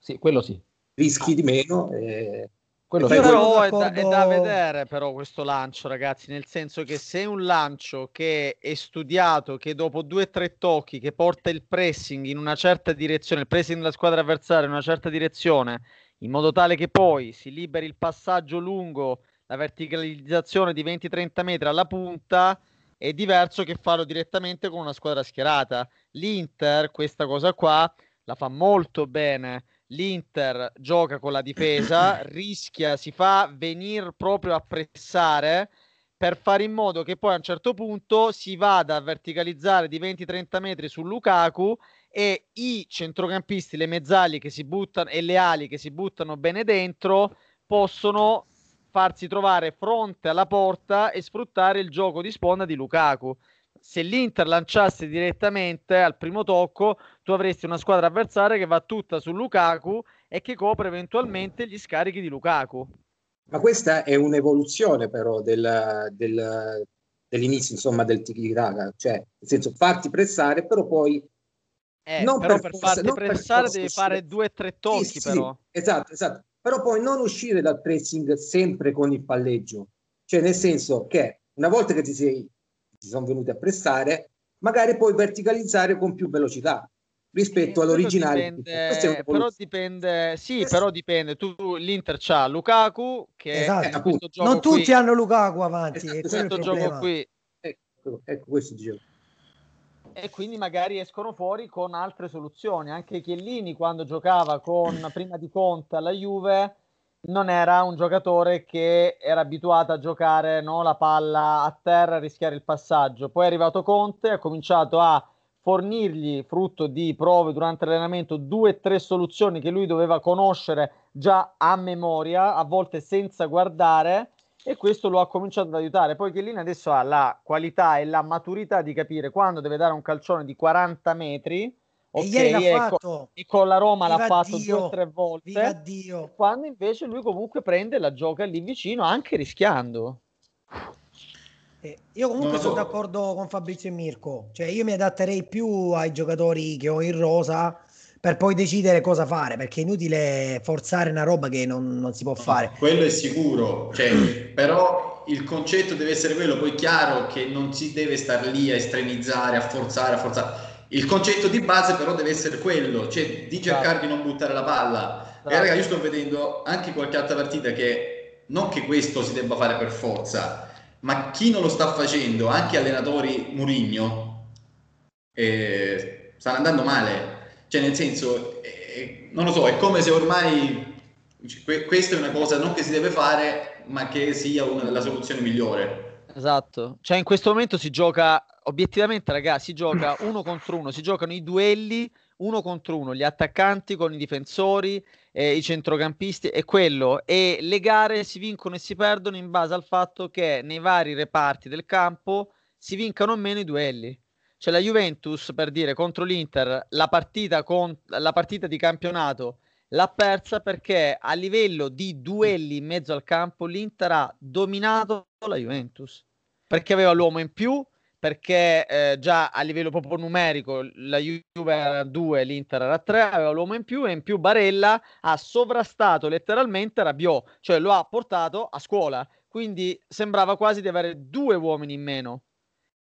Sì, quello sì. Rischi di meno. Eh, quello sì. però è da, è da, vedere però questo lancio ragazzi nel senso che se è un lancio che è studiato che dopo due o tre tocchi che porta il pressing in una certa direzione il pressing della squadra avversaria in una certa direzione in modo tale che poi si liberi il passaggio lungo la verticalizzazione di 20-30 metri alla punta è diverso che farlo direttamente con una squadra schierata. L'Inter questa cosa qua la fa molto bene. L'Inter gioca con la difesa, rischia, si fa venire proprio a pressare per fare in modo che poi a un certo punto si vada a verticalizzare di 20-30 metri su Lukaku e i centrocampisti, le mezzali che si buttano e le ali che si buttano bene dentro possono farsi trovare fronte alla porta e sfruttare il gioco di sponda di Lukaku. Se l'Inter lanciasse direttamente al primo tocco, tu avresti una squadra avversaria che va tutta su Lukaku e che copre eventualmente gli scarichi di Lukaku. Ma questa è un'evoluzione però del, del, dell'inizio insomma, del tiki-taka, cioè nel senso farti pressare, però poi eh, non però per, per farti pressare devi fare due o tre tocchi sì, però. Sì, esatto, esatto però poi non uscire dal pressing sempre con il palleggio, cioè nel senso che una volta che ti, sei, ti sono venuti a pressare, magari puoi verticalizzare con più velocità rispetto eh, all'originale. Dipende, però dipende, sì, però dipende. Tu l'Inter c'ha Lukaku che esatto, non tutti qui, hanno Lukaku avanti. Esatto, questo gioco qui. Ecco, ecco questo dicevo e quindi magari escono fuori con altre soluzioni. Anche Chiellini quando giocava con prima di Conte alla Juve non era un giocatore che era abituato a giocare no, la palla a terra e rischiare il passaggio. Poi è arrivato Conte, ha cominciato a fornirgli, frutto di prove durante l'allenamento, due o tre soluzioni che lui doveva conoscere già a memoria, a volte senza guardare e questo lo ha cominciato ad aiutare. Poi Chiellini adesso ha la qualità e la maturità di capire quando deve dare un calcione di 40 metri. Ok, e, ecco, e con la Roma Viva l'ha fatto Dio. due o tre volte. Quando invece lui comunque prende la gioca lì vicino, anche rischiando. Eh, io comunque sono d'accordo con Fabrizio e Mirko, cioè io mi adatterei più ai giocatori che ho in rosa per poi decidere cosa fare, perché è inutile forzare una roba che non, non si può fare. No, quello è sicuro, cioè, però il concetto deve essere quello, poi chiaro che non si deve stare lì a estremizzare, a forzare, a forzare. Il concetto di base però deve essere quello, cioè di cercare di non buttare la palla. E ragazzi, io sto vedendo anche qualche altra partita che non che questo si debba fare per forza, ma chi non lo sta facendo, anche allenatori Murigno, eh, stanno andando male cioè, nel senso, eh, non lo so, è come se ormai que- questa è una cosa non che si deve fare, ma che sia una, la soluzione migliore. Esatto, cioè in questo momento si gioca, obiettivamente ragazzi, si gioca uno contro uno, si giocano i duelli uno contro uno, gli attaccanti con i difensori eh, i centrocampisti, è quello. E le gare si vincono e si perdono in base al fatto che nei vari reparti del campo si vincano o meno i duelli. Cioè la Juventus, per dire, contro l'Inter, la partita, con, la partita di campionato l'ha persa perché a livello di duelli in mezzo al campo l'Inter ha dominato la Juventus perché aveva l'uomo in più perché eh, già a livello proprio numerico la Juve era 2, l'Inter era 3, aveva l'uomo in più e in più Barella ha sovrastato letteralmente Rabiot, cioè lo ha portato a scuola, quindi sembrava quasi di avere due uomini in meno.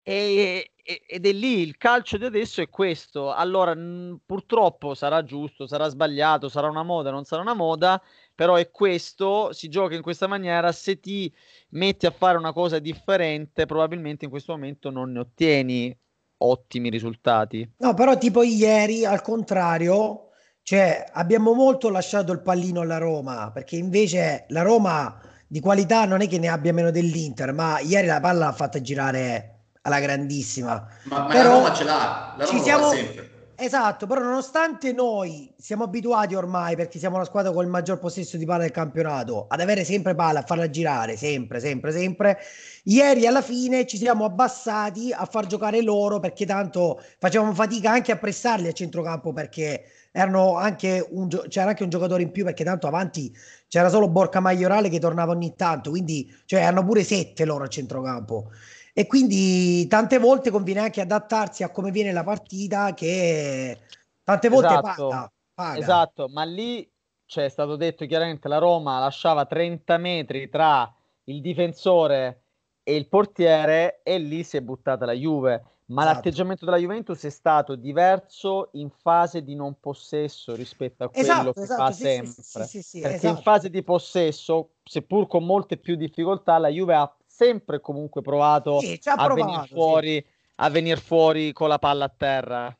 E, ed è lì il calcio di adesso è questo. Allora, mh, purtroppo sarà giusto, sarà sbagliato, sarà una moda, non sarà una moda, però è questo, si gioca in questa maniera, se ti metti a fare una cosa differente, probabilmente in questo momento non ne ottieni ottimi risultati. No, però tipo ieri, al contrario, cioè abbiamo molto lasciato il pallino alla Roma, perché invece la Roma di qualità non è che ne abbia meno dell'Inter, ma ieri la palla l'ha fatta girare alla grandissima. Ma, ma però la Roma ce l'ha, la Roma ci siamo... sempre. Esatto, però nonostante noi siamo abituati ormai, perché siamo la squadra con il maggior possesso di palla del campionato, ad avere sempre palla, a farla girare, sempre, sempre, sempre, ieri alla fine ci siamo abbassati a far giocare loro, perché tanto facevamo fatica anche a pressarli a centrocampo, perché erano anche un, c'era anche un giocatore in più, perché tanto avanti c'era solo Borca Maiorale che tornava ogni tanto, quindi cioè, hanno pure sette loro a centrocampo e quindi tante volte conviene anche adattarsi a come viene la partita che tante volte esatto, paga, paga. Esatto, ma lì c'è stato detto chiaramente la Roma lasciava 30 metri tra il difensore e il portiere e lì si è buttata la Juve. Ma esatto. l'atteggiamento della Juventus è stato diverso in fase di non possesso rispetto a quello esatto, che esatto, fa sì, sempre. Sì, sì, Perché in esatto. fase di possesso, seppur con molte più difficoltà, la Juve ha sempre comunque provato, sì, a, provato venire fuori, sì. a venire fuori con la palla a terra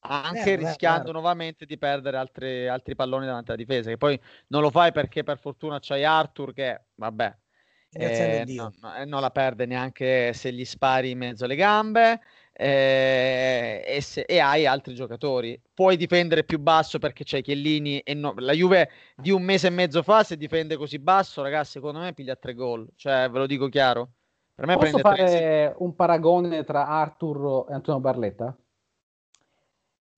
anche eh, rischiando beh, nuovamente di perdere altri, altri, palloni davanti alla difesa. Che poi non lo fai perché per fortuna c'hai Arthur che, vabbè, eh, no, no, eh, non la perde neanche se gli spari in mezzo alle gambe eh, e, se, e, hai altri giocatori. Puoi difendere più basso perché c'hai Chiellini e no, la Juve di un mese e mezzo fa se difende così basso, ragazzi, secondo me piglia tre gol. Cioè, ve lo dico chiaro. Per me Posso fare tre... un paragone tra Arthur e Antonio Barletta?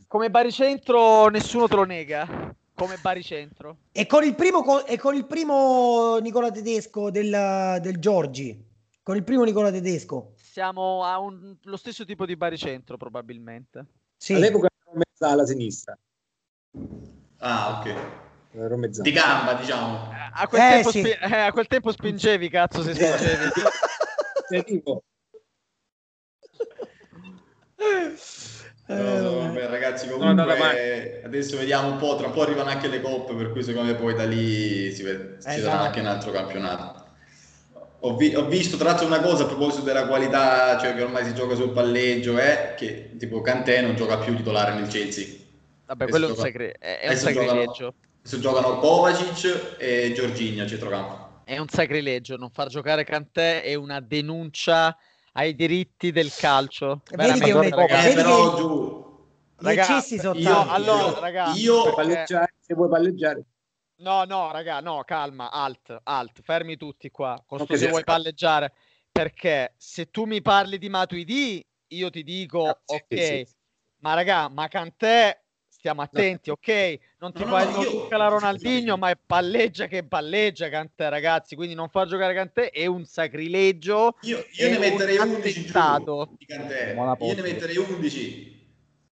Come baricentro nessuno te lo nega. Come baricentro. E con il primo, e con il primo Nicola Tedesco del, del Giorgi. Con il primo Nicola Tedesco siamo a un, lo stesso tipo di baricentro probabilmente. Sì. All'epoca ero mezza alla sinistra. Ah, ok. Ero mezza. Di gamba, diciamo. Eh, a quel, eh, tempo, sì. spi- eh, a quel tempo spingevi, cazzo, se spingevi. Sei tipo. No, no, vabbè, ragazzi, comunque no, no, adesso vediamo un po', tra un po' arrivano anche le coppe, per cui secondo me poi da lì si vede, ci esatto. sarà anche un altro campionato. Ho, vi- ho, visto tra l'altro una cosa a proposito della qualità, cioè che ormai si gioca sul palleggio, è che tipo Cantè non gioca più titolare nel Chelsea. Vabbè, quello è un, segre- è un sacrilegio. Adesso giocano Kovacic e Giorginio a centrocampo. È un sacrilegio, non far giocare Cantè è una denuncia ai diritti del calcio. Vedi che, ragazzi, eh, però giù. Ragazzi, io, io, allora, ragazzi, io, palleggiare, se vuoi palleggiare No, no, raga, no, calma, alt, alt, fermi tutti qua. Costo se vuoi palleggiare. Perché se tu mi parli di Matuidi, io ti dico, ah, ok, sì, sì. ma raga, ma Cantè, stiamo attenti, no. ok? Non ti no, fai no, io... la Ronaldinho, ma è palleggia che palleggia Cantè, ragazzi, quindi non far giocare Cantè è un sacrilegio. Io, io ne metterei 11 giù di Cantè. Io ne metterei 11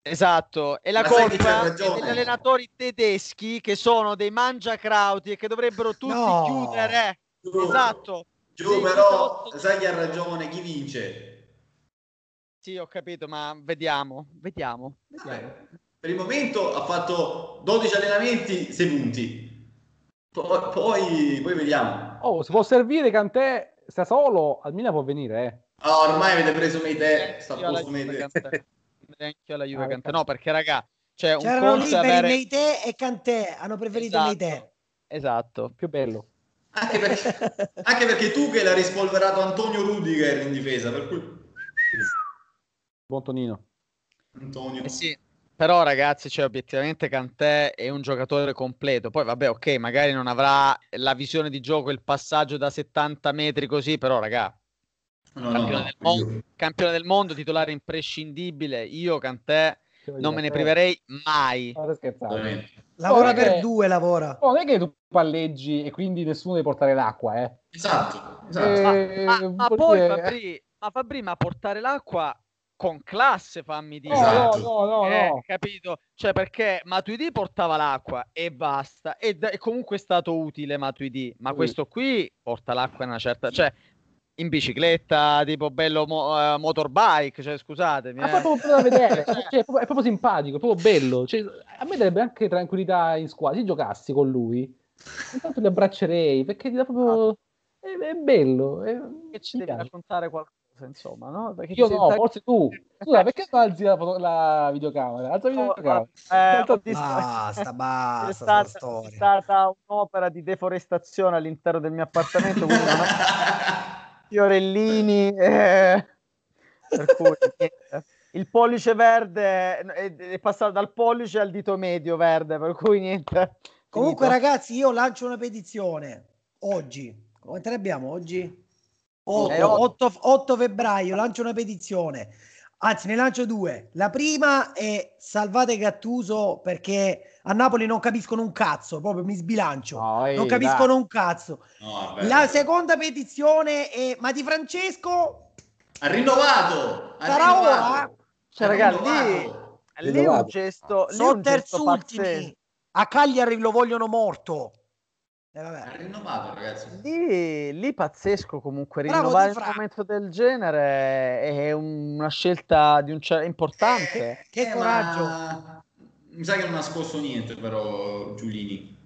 Esatto, e la Ma colpa è degli allenatori tedeschi che sono dei mangiacrauti e che dovrebbero tutti no. chiudere. Giù. Esatto. Giù, sì, però sai chi ha ragione, chi vince? Sì, ho capito, ma vediamo, vediamo. vediamo. per il momento ha fatto 12 allenamenti, 6 punti. Poi, poi, poi vediamo. Oh, si può servire Cantè, sta solo, al Milan può venire, eh. Oh, ormai avete preso Meite, sta a posto Meite. Anche alla Juve ah, Cantè. No, perché raga, cioè un C'erano liberi avere... Meite e Cantè, hanno preferito esatto. Meite. Esatto, più bello. Anche perché, anche perché tu che l'ha rispolverato Antonio Rudiger in difesa, per cui... Buon Tonino. Antonio. Eh sì, però ragazzi, cioè, obiettivamente Cantè è un giocatore completo. Poi vabbè, ok, magari non avrà la visione di gioco, il passaggio da 70 metri così, però raga, no, campione, no, del mondo, campione, del mondo, titolare imprescindibile, io Cantè non me ne priverei mai. Lavora per due, lavora. non è che tu palleggi e quindi nessuno deve portare l'acqua, eh. Esatto, esatto. Eh, ma, ma, ma poi Fabri, ma Fabri, ma portare l'acqua con classe, fammi dire. Esatto. No, no, no, eh, no. Capito? Cioè, perché Matuidi portava l'acqua e basta. E, d- e comunque è stato utile Matuidi. Ma sì. questo qui porta l'acqua in una certa... Cioè, in bicicletta, tipo bello mo- uh, motorbike, cioè scusatemi. Ma eh. proprio da vedere, cioè, è, proprio, è, proprio, simpatico, è proprio bello. Cioè, a me darebbe anche tranquillità in squadra, se giocassi con lui, intanto li abbraccerei, perché ti dà proprio... È, è bello. È... Che ci devi raccontare qualcosa, insomma, no? Perché Io no, forse tu. Scusa, perché non alzi la, foto- la videocamera? Alza la videocamera. Oh, eh, basta, basta, è stata, è stata un'opera di deforestazione all'interno del mio appartamento, quindi fiorellini. Eh, cui, il pollice verde è, è, passato dal pollice al dito medio verde, per cui niente. Comunque, finito. ragazzi, io lancio una petizione oggi. Quante ne abbiamo oggi? 8, 8, 8 febbraio lancio una petizione. Anzi, ne lancio due. La prima è salvate Gattuso perché a Napoli non capiscono un cazzo, proprio mi sbilancio. No, ehi, non capiscono dai. un cazzo. No, la seconda petizione è ma di Francesco ha rinnovato. Ha sarà rinnovato. ora? Cioè, ragazzi, lì, lì un gesto, lì sono terzultimi. A Cagliari lo vogliono morto. Eh, vabbè. Ha rinnovato, ragazzi. Lì, lì pazzesco comunque. Bravo Rinnovare in un momento del genere è una scelta di un c- importante. Eh, che eh, coraggio. Ma mi sa che non ha nascosto niente però Giulini.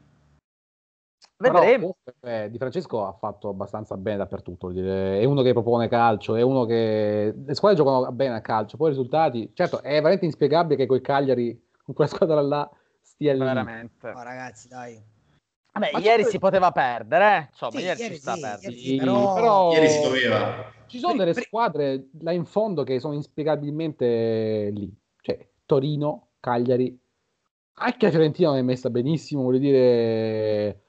Vedremo. Però, eh, di Francesco ha fatto abbastanza bene dappertutto. È uno che propone calcio, è uno che le squadre giocano bene a calcio. Poi i risultati, certo, è veramente inspiegabile che coi Cagliari, con quella squadra là, stia lì. Veramente. Ma ragazzi, dai. Vabbè, Ma ieri si poteva perdere, eh? insomma, sì, ieri, ieri, si sta sì, ieri, sì, però... però... ieri si doveva. Ci sono delle squadre là in fondo che sono inspiegabilmente lì, cioè Torino, Cagliari, anche la Fiorentina non è messa benissimo, vuol dire...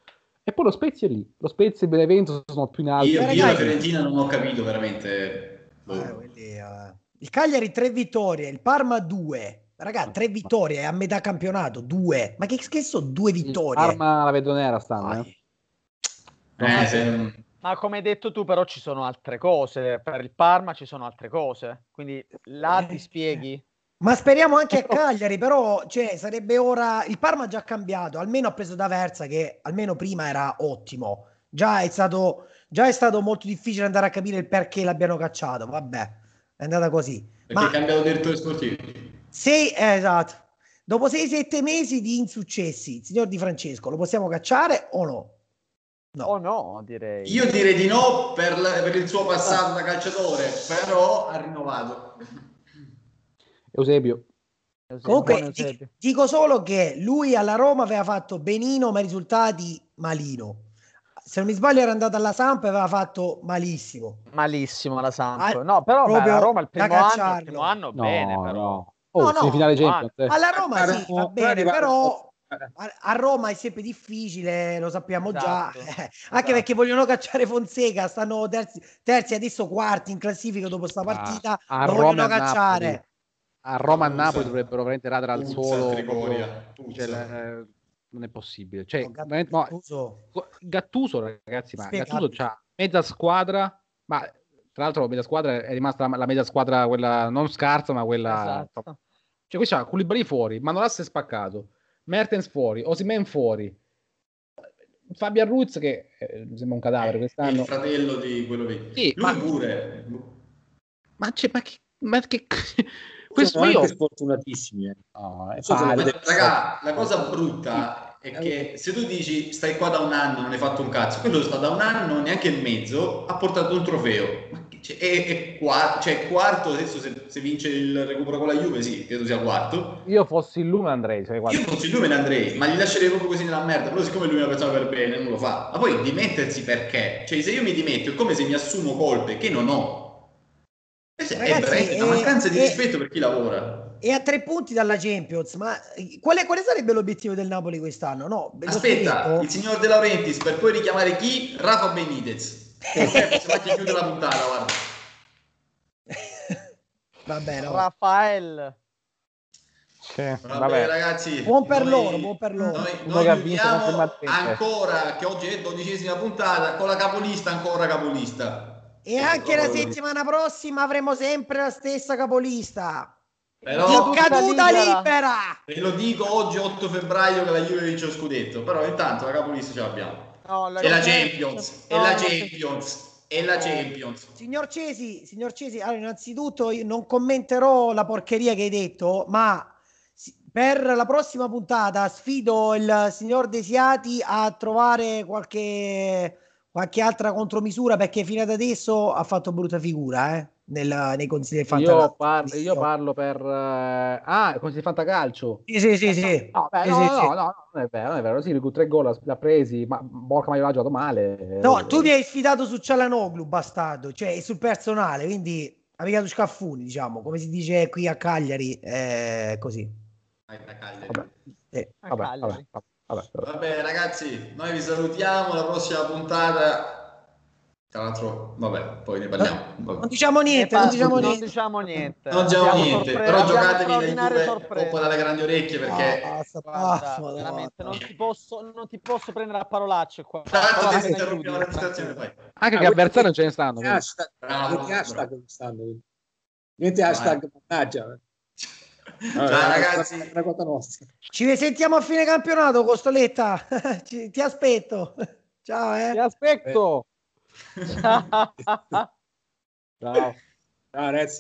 E poi lo Spezia è lì, lo Spezia e Benevento sono più in alto. Io, io la Fiorentina non ho capito veramente. Eh, quindi, uh... Il Cagliari tre vittorie, il Parma due. Raga, tre vittorie a metà campionato, due. Ma che, che sono due vittorie? Il Parma la vedo nera stanno. Eh. Eh, se... Ma come hai detto tu, però ci sono altre cose. Per il Parma ci sono altre cose. Quindi là ti spieghi. Ma speriamo anche a Cagliari, però cioè, sarebbe ora. Il Parma ha già cambiato, almeno ha preso da Versa, che almeno prima era ottimo. Già è stato, già è stato molto difficile andare a capire il perché l'abbiano cacciato. Vabbè, è andata così. Perché Ma... ha cambiato direttore sportivo. Sei, eh, esatto. Dopo 6-7 mesi di insuccessi, signor Di Francesco, lo possiamo cacciare o no? No. O no, direi. Io direi di no per, la, per il suo passato da calciatore, però ha rinnovato. Eusebio. Comunque dico solo che lui alla Roma aveva fatto benino ma i risultati malino. Se non mi sbaglio era andato alla Samp e aveva fatto malissimo. Malissimo alla Samp. Ah, no, però beh, la Roma il primo, anno, il primo anno no, bene però. No. Oh, no, no, Champions, eh. alla Roma sì, va bene, però a Roma è sempre difficile, lo sappiamo esatto, già, esatto. anche perché vogliono cacciare Fonseca, stanno terzi, terzi adesso quarti in classifica dopo sta ah, partita, ah, lo vogliono cacciare. A Roma e Napoli dovrebbero veramente radere al suolo. Cioè, non è possibile. Cioè, no, Gattuso. No, Gattuso, ragazzi, ma Gattuso c'ha mezza squadra, ma tra l'altro la mezza squadra è rimasta la, la mezza squadra, quella non scarsa, ma quella... Esatto. Cioè, qui c'ha Koulibaly fuori, Manolas è spaccato, Mertens fuori, Osimen fuori, Fabian Ruz che eh, sembra un cadavere quest'anno. Il fratello di quello lì. Sì, Lui ma... pure. Ma, c'è, ma che... Ma che questo sono io... anche sfortunatissimi. Eh. Oh, so raga, la cosa brutta è che se tu dici stai qua da un anno, non hai fatto un cazzo, quello sta da un anno, neanche e mezzo, ha portato un trofeo. Cioè, è, è, qua, cioè, quarto adesso se, se, vince il recupero con la Juve, sì, credo sia quarto. Io fossi il Lume andrei. Cioè, Io fossi il Lume andrei, ma gli lascerei proprio così nella merda. Però siccome lui mi ha pensato per bene, non lo fa. Ma poi dimettersi perché? Cioè, se io mi dimetto è come se mi assumo colpe che non ho. Ragazzi, è una mancanza di rispetto per chi lavora. e a tre punti dalla Champions. Ma quale, quale sarebbe l'obiettivo del Napoli quest'anno? No, Aspetta, il signor De Laurentiis per poi richiamare chi? Rafa Benitez. Eh, se chiude la puntata, guarda. Va bene. Raffaele. Sì, vabbè, vabbè, ragazzi, buon per noi, loro, buon per loro. Noi, noi chiudiamo ancora, che oggi è dodicesima puntata, con la capolista ancora capolista. E anche la settimana prossima avremo sempre la stessa capolista. Però, caduta libera. libera. Ve lo dico oggi 8 febbraio che la Juve vince lo scudetto, però intanto la capolista ce l'abbiamo. No, la e la Champions, e la Champions e la Champions. Signor Cesi, signor Cesi, allora innanzitutto io non commenterò la porcheria che hai detto, ma per la prossima puntata sfido il signor Desiati a trovare qualche, qualche altra contromisura perché fino ad adesso ha fatto brutta figura eh, nel, nei consigli del Fantacalcio. Io, par- io parlo per... Uh, ah, consigli del Fantacalcio. Sì, sì, sì. sì. No, beh, sì, no, sì, no, no, non è vero, non è vero. Sì, con tre gol l'ha presi, ma Borca Maio ha giocato male. No, tu mi hai sfidato su Cialanoglu, bastardo, cioè sul personale, quindi avevi dato scaffuni, diciamo, come si dice qui a Cagliari, eh, così. Vabbè. Eh, vabbè, vabbè, vabbè, vabbè, ragazzi, noi vi salutiamo. La prossima puntata. Tra l'altro, vabbè, poi ne parliamo. Vabbè. Non diciamo niente, non diciamo niente. Non diciamo niente. Non diciamo niente, però giocatevi nel Juve dalle grandi orecchie perché ah, basta, basta, Guarda, veramente non ti, posso, non ti posso prendere a parolacce qua. Tanto ti interrompiamo la situazione poi. Anche che avversari non ce ne stanno. Niente hashtag mannaggia. Ciao ragazzi. Ci risentiamo a fine campionato, Costoletta. ti aspetto. Ciao, eh. Ti aspetto. Ciao. Ciao, ragazzi.